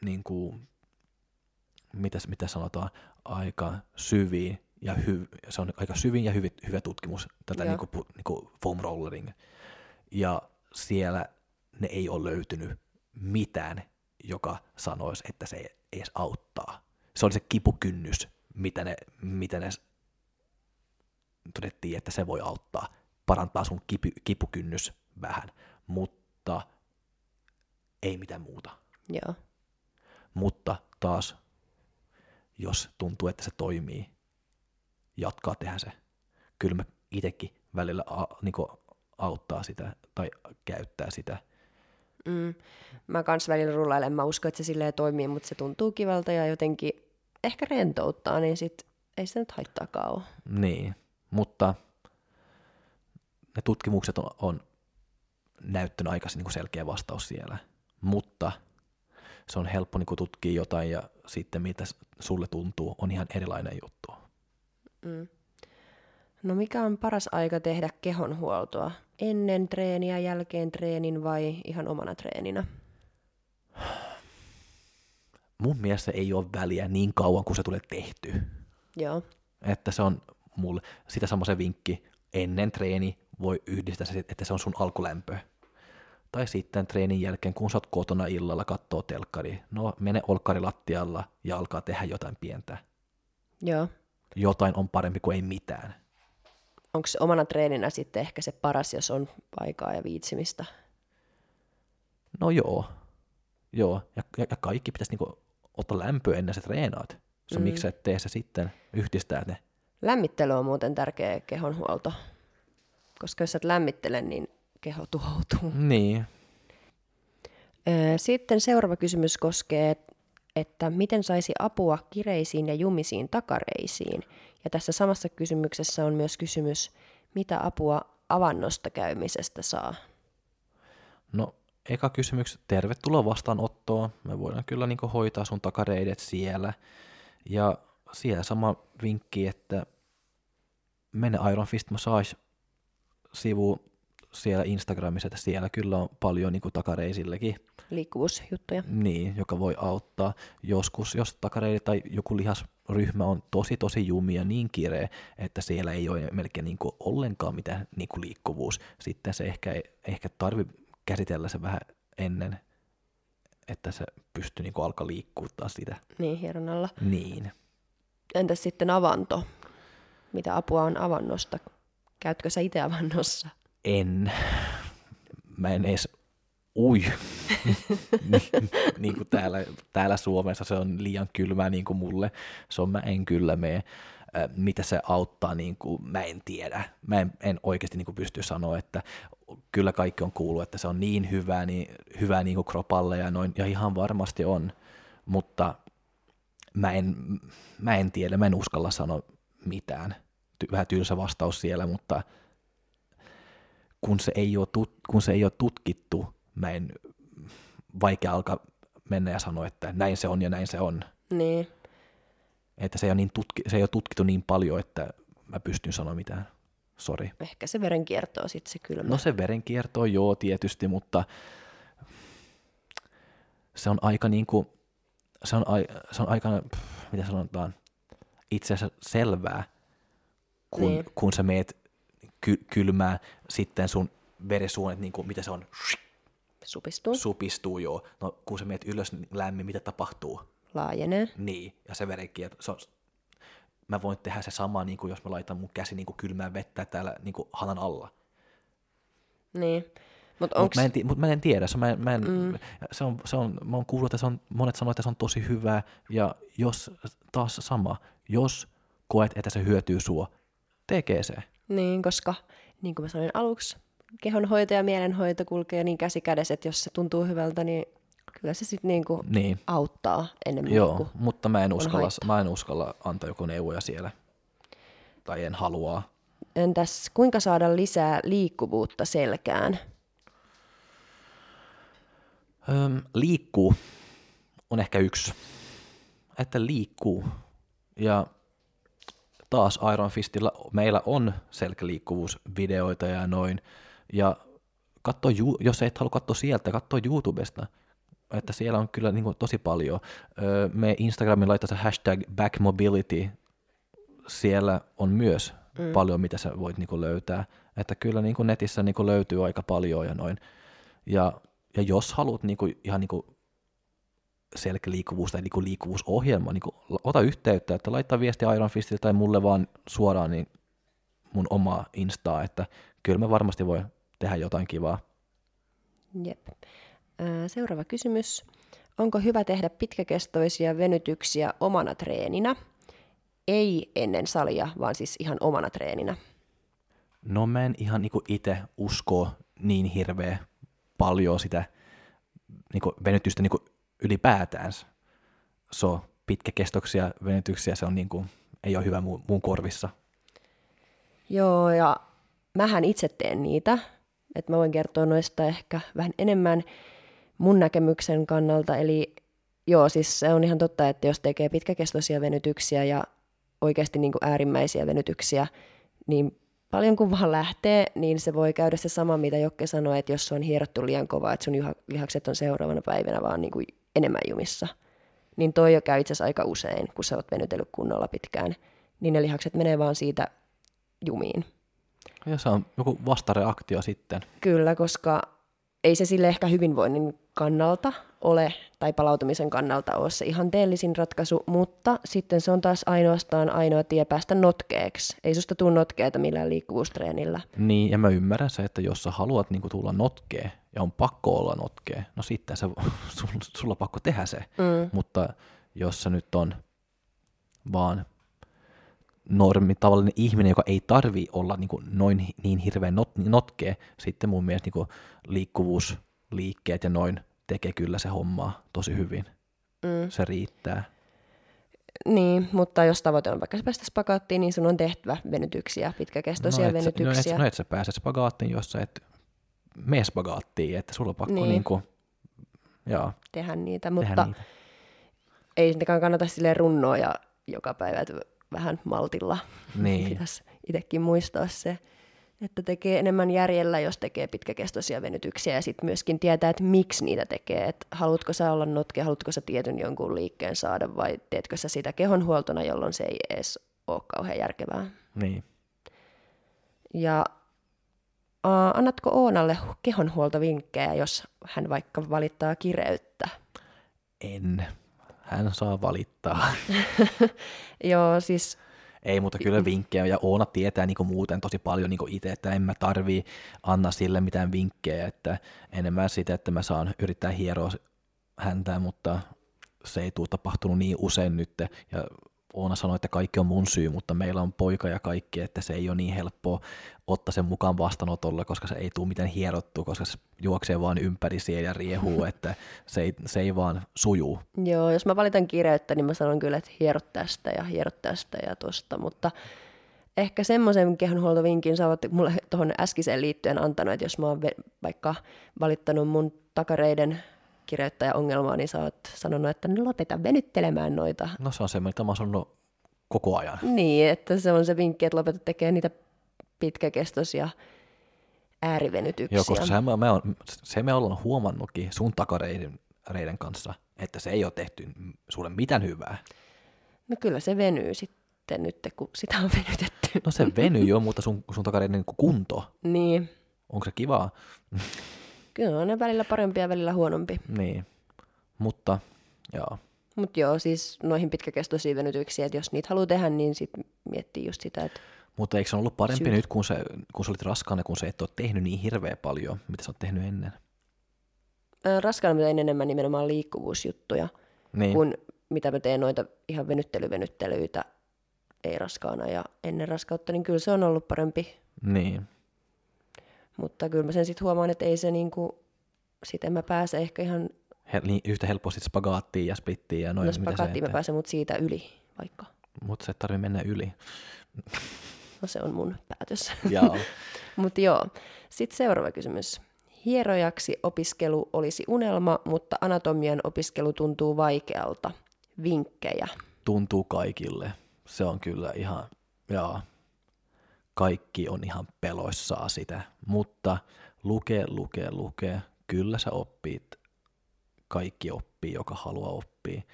Speaker 1: niin kuin, mitä, mitä sanotaan, aika syviä ja hy, se on aika syvin ja hyvä, hyvä tutkimus tätä niin kuin, niin kuin foam rollering. Ja siellä ne ei ole löytynyt mitään, joka sanoisi, että se edes auttaa. Se oli se kipukynnys, mitä ne, mitä ne todettiin, että se voi auttaa, parantaa sun kipu, kipukynnys vähän, mutta ei mitään muuta.
Speaker 2: Joo.
Speaker 1: Mutta taas, jos tuntuu, että se toimii, jatkaa tehdä se. Kyllä mä itsekin välillä a, niin auttaa sitä tai käyttää sitä.
Speaker 2: Mm. Mä kans välillä rullailen, mä uskon, että se silleen toimii, mutta se tuntuu kivalta ja jotenkin ehkä rentouttaa, niin sit ei se nyt haittaakaan ole.
Speaker 1: Niin, mutta ne tutkimukset on, on näyttänyt aika niin selkeä vastaus siellä, mutta se on helppo niin tutkia jotain ja sitten mitä sulle tuntuu on ihan erilainen juttu.
Speaker 2: Mm. No mikä on paras aika tehdä kehonhuoltoa? Ennen treeniä, jälkeen treenin vai ihan omana treeninä?
Speaker 1: Mun mielestä ei ole väliä niin kauan, kun se tulee tehty.
Speaker 2: Joo.
Speaker 1: Että se on mulle sitä sama se vinkki ennen treeni voi yhdistää se, että se on sun alkulämpö. Tai sitten treenin jälkeen, kun sä oot kotona illalla, kattoo telkkari, no mene olkkari lattialla ja alkaa tehdä jotain pientä.
Speaker 2: Joo.
Speaker 1: Jotain on parempi kuin ei mitään.
Speaker 2: Onko se omana treeninä sitten ehkä se paras, jos on aikaa ja viitsimistä?
Speaker 1: No joo. Joo, ja, ja, ja kaikki pitäisi niinku ottaa lämpöä ennen sä treenaat. Se mm. miksi sä et tee se sitten, yhdistää ne.
Speaker 2: Lämmittely on muuten tärkeä kehonhuolto, koska jos et lämmittele, niin keho tuhoutuu.
Speaker 1: Niin.
Speaker 2: Sitten seuraava kysymys koskee, että miten saisi apua kireisiin ja jumisiin takareisiin. Ja tässä samassa kysymyksessä on myös kysymys, mitä apua avannosta käymisestä saa?
Speaker 1: No, eka kysymys, tervetuloa vastaanottoon. Me voidaan kyllä niin hoitaa sun takareidet siellä. Ja siellä sama vinkki, että mene Iron Fist Massage sivu siellä Instagramissa, että siellä kyllä on paljon niin kuin takareisillekin.
Speaker 2: Liikkuvuusjuttuja.
Speaker 1: Niin, joka voi auttaa. Joskus, jos takareidi tai joku lihasryhmä on tosi tosi jumia niin kireä, että siellä ei ole melkein niin kuin ollenkaan mitään niin kuin liikkuvuus, sitten se ehkä, ehkä tarvi käsitellä se vähän ennen, että se pystyy niin kuin alkaa liikkuttaa sitä.
Speaker 2: Niin, hieronnalla.
Speaker 1: Niin.
Speaker 2: Entäs sitten avanto? Mitä apua on avannosta? Käytkö sä itse avannossa?
Speaker 1: En. Mä en edes ui. *laughs* niin, kuin täällä, täällä Suomessa se on liian kylmää niin kuin mulle. Se on, mä en kyllä mene. Mitä se auttaa, niin kuin, mä en tiedä. Mä en, en oikeasti niin kuin pysty sanoa, että kyllä kaikki on kuullut, että se on niin hyvää, niin, hyvää niin kuin kropalle ja noin, ja ihan varmasti on, mutta mä en, mä en tiedä, mä en uskalla sanoa mitään. Ty, vähän tylsä vastaus siellä, mutta kun se ei ole, tut, kun se ei ole tutkittu, mä en vaikea alkaa mennä ja sanoa, että näin se on ja näin se on.
Speaker 2: Niin.
Speaker 1: Että se ei ole, niin tutki, se ei ole tutkittu niin paljon, että mä pystyn sanoa mitään. Sori.
Speaker 2: Ehkä se verenkierto on sitten se kylmä.
Speaker 1: No se verenkierto on joo tietysti, mutta se on aika niin kuin, se on, se on aika, pff, mitä sanotaan, itse asiassa selvää, kun, niin. kun sä meet ky- kylmää, sitten sun verisuonet, niin kuin, mitä se on,
Speaker 2: supistuu.
Speaker 1: Supistuu, joo. No kun sä meet ylös niin lämmin, mitä tapahtuu?
Speaker 2: Laajenee.
Speaker 1: Niin, ja se verenkierto, se on, mä voin tehdä se sama, niin kuin jos mä laitan mun käsi niin kuin kylmää vettä täällä niin kuin hanan alla.
Speaker 2: Niin.
Speaker 1: Mutta onks... mut mä, mut mä en tiedä, se, mä, mä en, mm. se on, se on, mä oon kuullut, että se on, monet sanoo, että se on tosi hyvä, ja jos taas sama, jos koet, että se hyötyy sua, se.
Speaker 2: Niin, koska niin kuin mä sanoin aluksi, kehonhoito ja mielenhoito kulkee niin käsi kädessä, että jos se tuntuu hyvältä, niin kyllä se sitten niinku niin. auttaa enemmän
Speaker 1: Joo, kuin mutta mä en, uskalla, mä en uskalla antaa joku neuvoja siellä. Tai en halua.
Speaker 2: Entäs kuinka saada lisää liikkuvuutta selkään?
Speaker 1: Öm, liikkuu on ehkä yksi. Että liikkuu. Ja taas Iron Fistillä meillä on selkäliikkuvuusvideoita ja noin. Ja katso, jos et halua katsoa sieltä, katso YouTubesta että siellä on kyllä niin kuin tosi paljon. Me Instagramin laittaa se hashtag backmobility, siellä on myös mm. paljon, mitä sä voit niin kuin löytää. Että kyllä niin kuin netissä niin kuin löytyy aika paljon ja noin. Ja, ja jos haluat niin kuin, ihan niin kuin selkäliikkuvuus tai niin liikkuvuusohjelma, niin kuin, ota yhteyttä, että laittaa viesti Iron Fistille tai mulle vaan suoraan niin mun omaa Instaa, että kyllä me varmasti voi tehdä jotain kivaa.
Speaker 2: Jep. Seuraava kysymys. Onko hyvä tehdä pitkäkestoisia venytyksiä omana treeninä? Ei ennen salia, vaan siis ihan omana treeninä.
Speaker 1: No mä en ihan niinku itse usko niin hirveä paljon sitä niinku venytystä niinku ylipäätään. So, pitkäkestoksia venytyksiä, se on niinku, ei ole hyvä muun, muun korvissa.
Speaker 2: Joo, ja mähän itse teen niitä, että mä voin kertoa noista ehkä vähän enemmän mun näkemyksen kannalta. Eli joo, siis se on ihan totta, että jos tekee pitkäkestoisia venytyksiä ja oikeasti niin kuin äärimmäisiä venytyksiä, niin paljon kuin vaan lähtee, niin se voi käydä se sama, mitä Jokke sanoi, että jos se on hierottu liian kovaa, että sun lihakset on seuraavana päivänä vaan niin kuin enemmän jumissa. Niin toi jo käy itse asiassa aika usein, kun sä oot venytellyt kunnolla pitkään, niin ne lihakset menee vaan siitä jumiin.
Speaker 1: Ja se on joku vastareaktio sitten.
Speaker 2: Kyllä, koska ei se sille ehkä hyvinvoinnin kannalta ole, tai palautumisen kannalta ole se ihanteellisin ratkaisu, mutta sitten se on taas ainoastaan ainoa tie päästä notkeeksi. Ei susta tule notkeeta millään liikkuvuustreenillä.
Speaker 1: Niin, ja mä ymmärrän se, että jos sä haluat niin tulla notkee, ja on pakko olla notkee, no sitten se, *laughs* sulla, sulla on pakko tehdä se. Mm. Mutta jos se nyt on vaan normi, tavallinen ihminen, joka ei tarvi olla niin kuin noin niin hirveän not, notkee, sitten mun mielestä niin kuin liikkuvuusliikkeet ja noin tekee kyllä se hommaa tosi hyvin. Mm. Se riittää.
Speaker 2: Niin, mutta jos tavoite on vaikka päästä spagaattiin, niin sun on tehtävä venytyksiä, pitkäkestoisia no, et, venytyksiä.
Speaker 1: No et, no et sä pääse spagaattiin, jos sä et mene spagaattiin, että sulla on pakko niin. Niinku, joo,
Speaker 2: tehdä niitä, mutta tehdä niitä. ei sittenkään kannata sille runnoa ja joka päivä, että vähän maltilla *laughs* niin. pitäisi itsekin muistaa se että tekee enemmän järjellä, jos tekee pitkäkestoisia venytyksiä ja sitten myöskin tietää, että miksi niitä tekee. Että haluatko sä olla notkea, haluatko sä tietyn jonkun liikkeen saada vai teetkö sä sitä kehonhuoltona, jolloin se ei edes ole kauhean järkevää.
Speaker 1: Niin.
Speaker 2: Ja annatko Oonalle kehonhuoltovinkkejä, jos hän vaikka valittaa kireyttä?
Speaker 1: En. Hän saa valittaa. *laughs*
Speaker 2: Joo, siis
Speaker 1: ei, mutta kyllä vinkkejä, ja Oona tietää niin muuten tosi paljon niin itse, että en mä tarvii anna sille mitään vinkkejä, että enemmän sitä, että mä saan yrittää hieroa häntä, mutta se ei tule tapahtunut niin usein nyt, ja Oona sanoi, että kaikki on mun syy, mutta meillä on poika ja kaikki, että se ei ole niin helppoa ottaa sen mukaan vastaanotolla, koska se ei tule mitään hierottua, koska se juoksee vaan ympäri siellä ja riehuu, *laughs* että se ei, se ei vaan sujuu.
Speaker 2: Joo, jos mä valitan kireyttä, niin mä sanon kyllä, että hierot tästä ja hierot tästä ja tosta, mutta ehkä semmoisen kehonhuoltovinkin sä oot mulle tuohon äskiseen liittyen antanut, että jos mä oon vaikka valittanut mun takareiden kirjoittaja-ongelmaa, niin sä oot sanonut, että no lopeta venyttelemään noita.
Speaker 1: No se on se, mitä mä oon sanonut koko ajan.
Speaker 2: Niin, että se on se vinkki, että lopeta tekemään niitä pitkäkestoisia äärivenytyksiä.
Speaker 1: Joo, koska se me, on, se me ollaan huomannutkin sun takareiden reiden kanssa, että se ei ole tehty sulle mitään hyvää.
Speaker 2: No kyllä se venyy sitten nyt, kun sitä on venytetty.
Speaker 1: No se venyy jo, mutta sun, sun takareiden kunto.
Speaker 2: Niin.
Speaker 1: Onko se kivaa?
Speaker 2: Kyllä on ne välillä parempi ja välillä huonompi.
Speaker 1: Niin, mutta joo.
Speaker 2: Mutta joo, siis noihin pitkäkestoisiin venytyksiin, että jos niitä haluaa tehdä, niin sit miettii just sitä, että
Speaker 1: mutta eikö se ollut parempi Syyt. nyt, kun, se, kun sä olit raskaana, kun se et ole tehnyt niin hirveä paljon, mitä sä oot tehnyt ennen?
Speaker 2: Raskaana mä tein enemmän nimenomaan liikkuvuusjuttuja, niin. kun mitä mä teen noita ihan venyttelyvenyttelyitä ei raskaana ja ennen raskautta, niin kyllä se on ollut parempi.
Speaker 1: Niin.
Speaker 2: Mutta kyllä mä sen sitten huomaan, että ei se niinku, sitten mä pääsen ehkä ihan...
Speaker 1: He, niin, yhtä helposti spagaattiin ja splittiin ja noin.
Speaker 2: No spagaattiin mä pääsen, mutta siitä yli vaikka.
Speaker 1: Mutta se tarvii mennä yli.
Speaker 2: No se on mun päätös. mutta *laughs* joo. *laughs* Sitten seuraava kysymys. Hierojaksi opiskelu olisi unelma, mutta anatomian opiskelu tuntuu vaikealta. Vinkkejä.
Speaker 1: Tuntuu kaikille. Se on kyllä ihan, jaa, kaikki on ihan peloissaan sitä, mutta luke, luke, luke, kyllä sä oppit, kaikki oppii, joka haluaa oppia.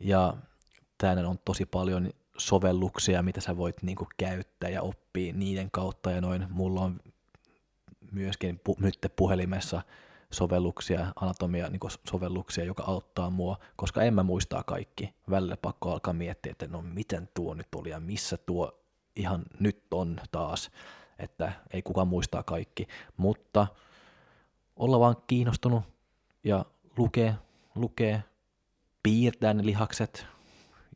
Speaker 1: Ja täällä on tosi paljon sovelluksia, mitä sä voit niinku käyttää ja oppia niiden kautta ja noin. Mulla on myöskin pu- nyt puhelimessa sovelluksia, anatomia niin sovelluksia, joka auttaa mua, koska en mä muistaa kaikki. Välillä pakko alkaa miettiä, että no miten tuo nyt oli ja missä tuo ihan nyt on taas, että ei kukaan muistaa kaikki, mutta olla vaan kiinnostunut ja lukee, lukee, piirtää ne lihakset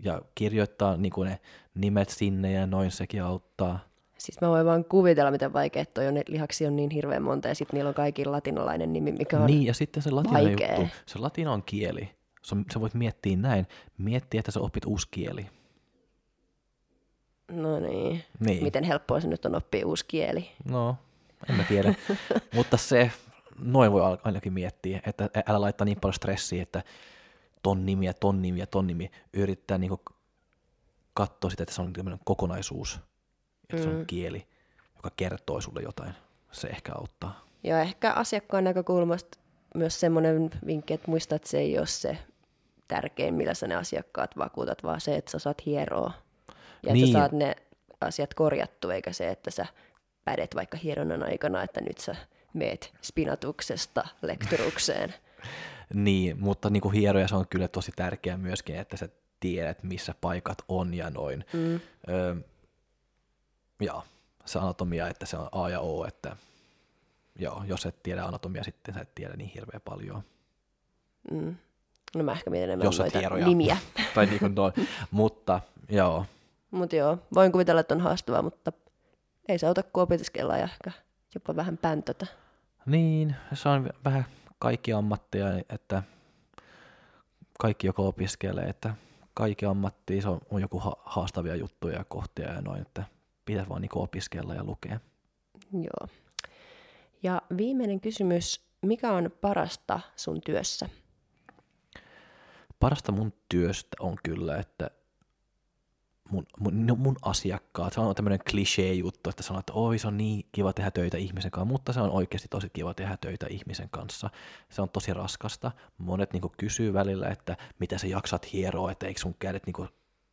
Speaker 1: ja kirjoittaa niin kuin ne nimet sinne ja noin sekin auttaa.
Speaker 2: Siis mä voin vaan kuvitella, miten vaikea toi on, lihaksi on niin hirveän monta ja sitten niillä on kaikki latinalainen nimi, mikä on
Speaker 1: Niin, ja sitten se latina juttu, se latina on kieli. Sä voit miettiä näin, miettiä, että sä opit uusi kieli.
Speaker 2: No niin. niin. Miten helppoa se nyt on oppia uusi kieli?
Speaker 1: No, en mä tiedä. *laughs* Mutta se, noin voi ainakin miettiä, että älä laittaa niin paljon stressiä, että ton nimi ja ton nimi ja ton nimi. Yrittää niinku katsoa sitä, että se on tämmöinen kokonaisuus, että mm. se on mm. kieli, joka kertoo sulle jotain. Se ehkä auttaa.
Speaker 2: Ja ehkä asiakkaan näkökulmasta myös semmoinen vinkki, että muista, että se ei ole se tärkein, millä sä ne asiakkaat vakuutat, vaan se, että sä saat hieroa ja niin. että sä niin. saat ne asiat korjattu, eikä se, että sä pädet vaikka hieronnan aikana, että nyt sä meet spinatuksesta lekturukseen. *laughs*
Speaker 1: Niin, mutta niin kuin hieroja se on kyllä tosi tärkeää myöskin, että sä tiedät, missä paikat on ja noin. Mm. Öö, ja se anatomia, että se on A ja O, että joo, jos et tiedä anatomia, sitten sä et tiedä niin hirveän paljon.
Speaker 2: Mm. No mä ehkä mietin enemmän noita hieroja. nimiä. *laughs*
Speaker 1: tai niin kuin noin. mutta joo.
Speaker 2: Mutta joo, voin kuvitella, että on haastavaa, mutta ei se auta kuin opiskella ja ehkä jopa vähän päntötä.
Speaker 1: Niin, se on vähän kaikki ammatteja, että kaikki joko opiskelee, että kaikki ammattiin se on, on joku ha- haastavia juttuja ja kohtia ja noin, että pitäisi vaan niin opiskella ja lukea.
Speaker 2: Joo. Ja viimeinen kysymys, mikä on parasta sun työssä?
Speaker 1: Parasta mun työstä on kyllä, että mun, mun, no mun asiakkaat, se on tämmöinen klisee juttu, että sanoo, että oi se on niin kiva tehdä töitä ihmisen kanssa, mutta se on oikeasti tosi kiva tehdä töitä ihmisen kanssa. Se on tosi raskasta. Monet niin kysyy välillä, että mitä sä jaksat hieroa, että eikö sun kädet niin kuin,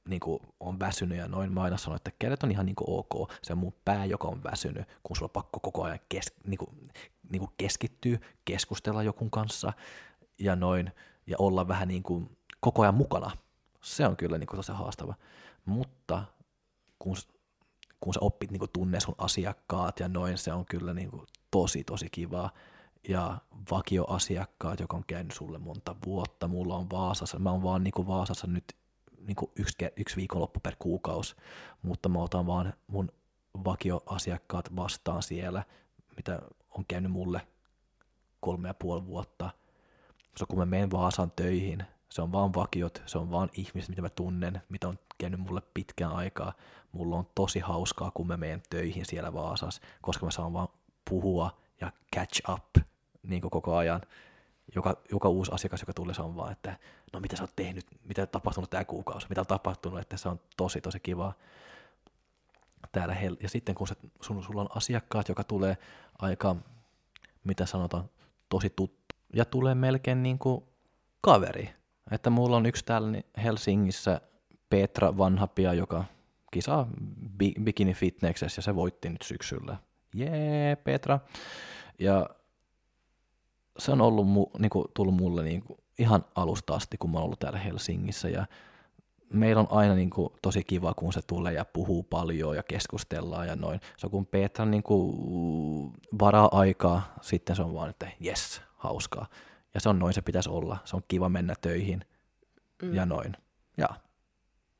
Speaker 1: niin kuin on väsynyt ja noin. Mä aina sanon, että kädet on ihan niin kuin ok. Se on mun pää, joka on väsynyt, kun sulla on pakko koko ajan kes, niin kuin, niin kuin keskittyä, keskustella jokun kanssa ja noin, ja olla vähän niin kuin koko ajan mukana. Se on kyllä niin kuin tosi haastava mutta kun, kun sä oppit niin tunne sun asiakkaat ja noin, se on kyllä niin kuin tosi tosi kivaa. Ja vakioasiakkaat, joka on käynyt sulle monta vuotta, mulla on Vaasassa, mä oon vaan niin kuin Vaasassa nyt niin kuin yksi, yksi viikonloppu per kuukausi, mutta mä otan vaan mun vakioasiakkaat vastaan siellä, mitä on käynyt mulle kolme ja puoli vuotta. Se kun mä menen Vaasan töihin, se on vaan vakiot, se on vaan ihmiset, mitä mä tunnen, mitä on käynyt mulle pitkään aikaa. Mulla on tosi hauskaa, kun mä menen töihin siellä Vaasassa, koska mä saan vaan puhua ja catch up niin koko ajan. Joka, joka uusi asiakas, joka tulee, se on vaan, että no mitä sä oot tehnyt, mitä on tapahtunut tämä kuukausi, mitä on tapahtunut, että se on tosi tosi kivaa täällä. Ja sitten kun se, sun, sulla on asiakkaat, joka tulee aika, mitä sanotaan, tosi tuttu, ja tulee melkein niin kuin kaveri, että mulla on yksi täällä Helsingissä Petra Vanhapia, joka kisaa Bikini Fitnessessä ja se voitti nyt syksyllä. Jee, Petra. Ja se on ollut mu, niinku, tullut mulle niinku, ihan alusta asti, kun mä oon ollut täällä Helsingissä ja meillä on aina niin kuin, tosi kiva, kun se tulee ja puhuu paljon ja keskustellaan ja noin. Se on kun Petra niin kuin, varaa aikaa, sitten se on vaan, että yes, hauskaa. Ja se on noin se pitäisi olla. Se on kiva mennä töihin mm. ja noin. Ja.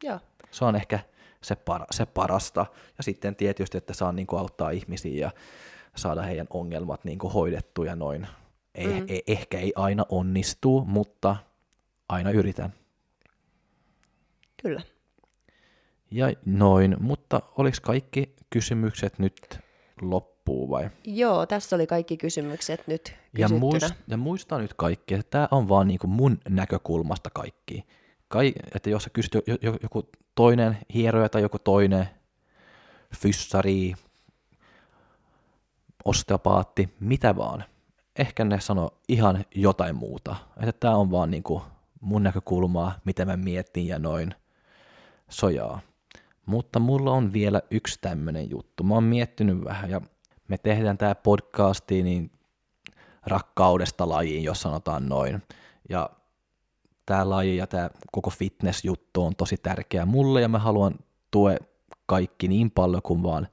Speaker 2: ja.
Speaker 1: Se on ehkä se, para, se parasta. Ja sitten tietysti, että saa niin kuin auttaa ihmisiä ja saada heidän ongelmat niin kuin hoidettua ja noin. Ei, mm. ei, ehkä ei aina onnistu, mutta aina yritän.
Speaker 2: Kyllä.
Speaker 1: Ja noin, mutta oliko kaikki kysymykset nyt? Loppuu vai?
Speaker 2: Joo, tässä oli kaikki kysymykset nyt
Speaker 1: ja, muist, ja muista nyt kaikki, että tämä on vaan niinku mun näkökulmasta kaikki. Kai, että jos sä kysyt joku toinen hieroja tai joku toinen fyssari, osteopaatti, mitä vaan, ehkä ne sanoo ihan jotain muuta. Että tämä on vaan niinku mun näkökulmaa, mitä mä mietin ja noin sojaa. Mutta mulla on vielä yksi tämmöinen juttu. Mä oon miettinyt vähän ja me tehdään tämä podcasti niin rakkaudesta lajiin, jos sanotaan noin. Ja tämä laji ja tämä koko fitness-juttu on tosi tärkeä mulle ja mä haluan tue kaikki niin paljon kuin vaan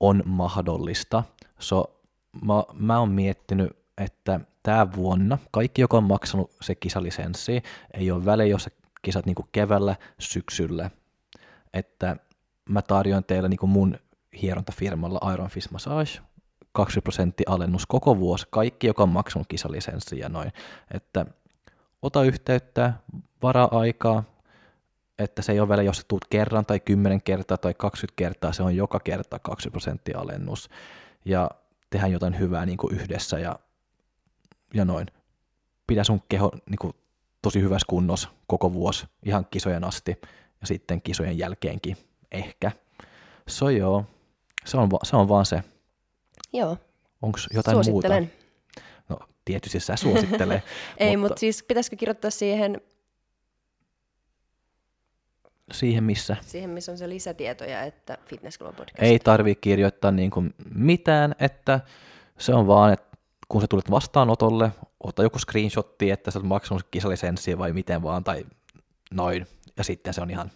Speaker 1: on mahdollista. So, mä, mä oon miettinyt, että tämä vuonna kaikki, joka on maksanut se kisalisenssi, ei ole väliä, jos sä kisat niinku keväällä, syksyllä, että mä tarjoan teille niinku mun hierontafirmalla Iron Fist Massage, 20 prosenttia alennus koko vuosi, kaikki, joka on maksanut kisalisenssi ja noin. Että ota yhteyttä, varaa aikaa, että se ei ole vielä, jos tuut kerran tai 10 kertaa tai 20 kertaa, se on joka kerta 20 prosenttia alennus. Ja tehdään jotain hyvää niin kuin yhdessä ja, ja noin. Pidä sun keho niin kuin, tosi hyvässä kunnossa koko vuosi, ihan kisojen asti ja sitten kisojen jälkeenkin ehkä. So joo, se on, se on vaan se.
Speaker 2: Joo.
Speaker 1: Onko jotain Suosittelen. muuta? No tietysti sä suosittelee. *laughs*
Speaker 2: Ei, mutta... mutta siis pitäisikö kirjoittaa siihen
Speaker 1: siihen, missä
Speaker 2: Siihen, missä on se lisätietoja, että Fitness Glow podcast.
Speaker 1: ei tarvi kirjoittaa niin kuin mitään, että se on vaan, että kun sä tulet vastaanotolle, ota joku screenshotti, että sä oot maksanut kisalisenssiä vai miten vaan, tai noin, ja sitten se on ihan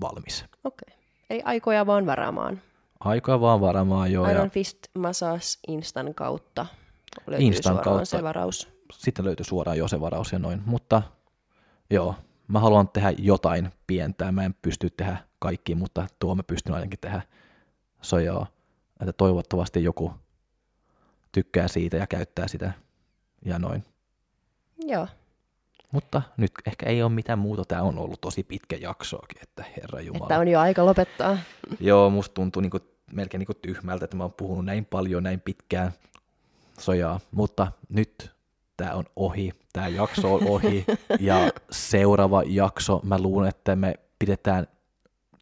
Speaker 1: valmis.
Speaker 2: Okei. Ei aikoja vaan varaamaan.
Speaker 1: Aikaa vaan varamaan joo,
Speaker 2: Iron
Speaker 1: ja
Speaker 2: Fist Massage Instan kautta löytyy
Speaker 1: Instan
Speaker 2: suoraan
Speaker 1: kautta.
Speaker 2: se varaus.
Speaker 1: sitten löytyy suoraan jo se varaus ja noin, mutta joo, mä haluan tehdä jotain pientä, mä en pysty tehdä kaikki, mutta tuo mä pystyn ainakin tehdä. So joo, että toivottavasti joku tykkää siitä ja käyttää sitä ja noin.
Speaker 2: Joo.
Speaker 1: Mutta nyt ehkä ei ole mitään muuta, tämä on ollut tosi pitkä jaksoakin, että herra Jumala.
Speaker 2: Että on jo aika lopettaa.
Speaker 1: Joo, musta tuntuu niinku, melkein niinku tyhmältä, että mä oon puhunut näin paljon, näin pitkään sojaa, mutta nyt tämä on ohi, tämä jakso on ohi, *laughs* ja seuraava jakso, mä luulen, että me pidetään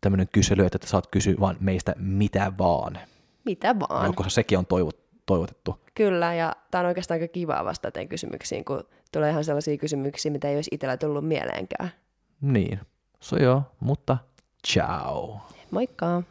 Speaker 1: tämmöinen kysely, että saat kysyä vaan meistä mitä vaan,
Speaker 2: Mitä vaan.
Speaker 1: Joo, koska sekin on toivot, toivotettu.
Speaker 2: Kyllä, ja tämä on oikeastaan aika kivaa vastata teidän kysymyksiin, kun tulee ihan sellaisia kysymyksiä, mitä ei olisi itsellä tullut mieleenkään.
Speaker 1: Niin, so joo, mutta ciao.
Speaker 2: Moikka!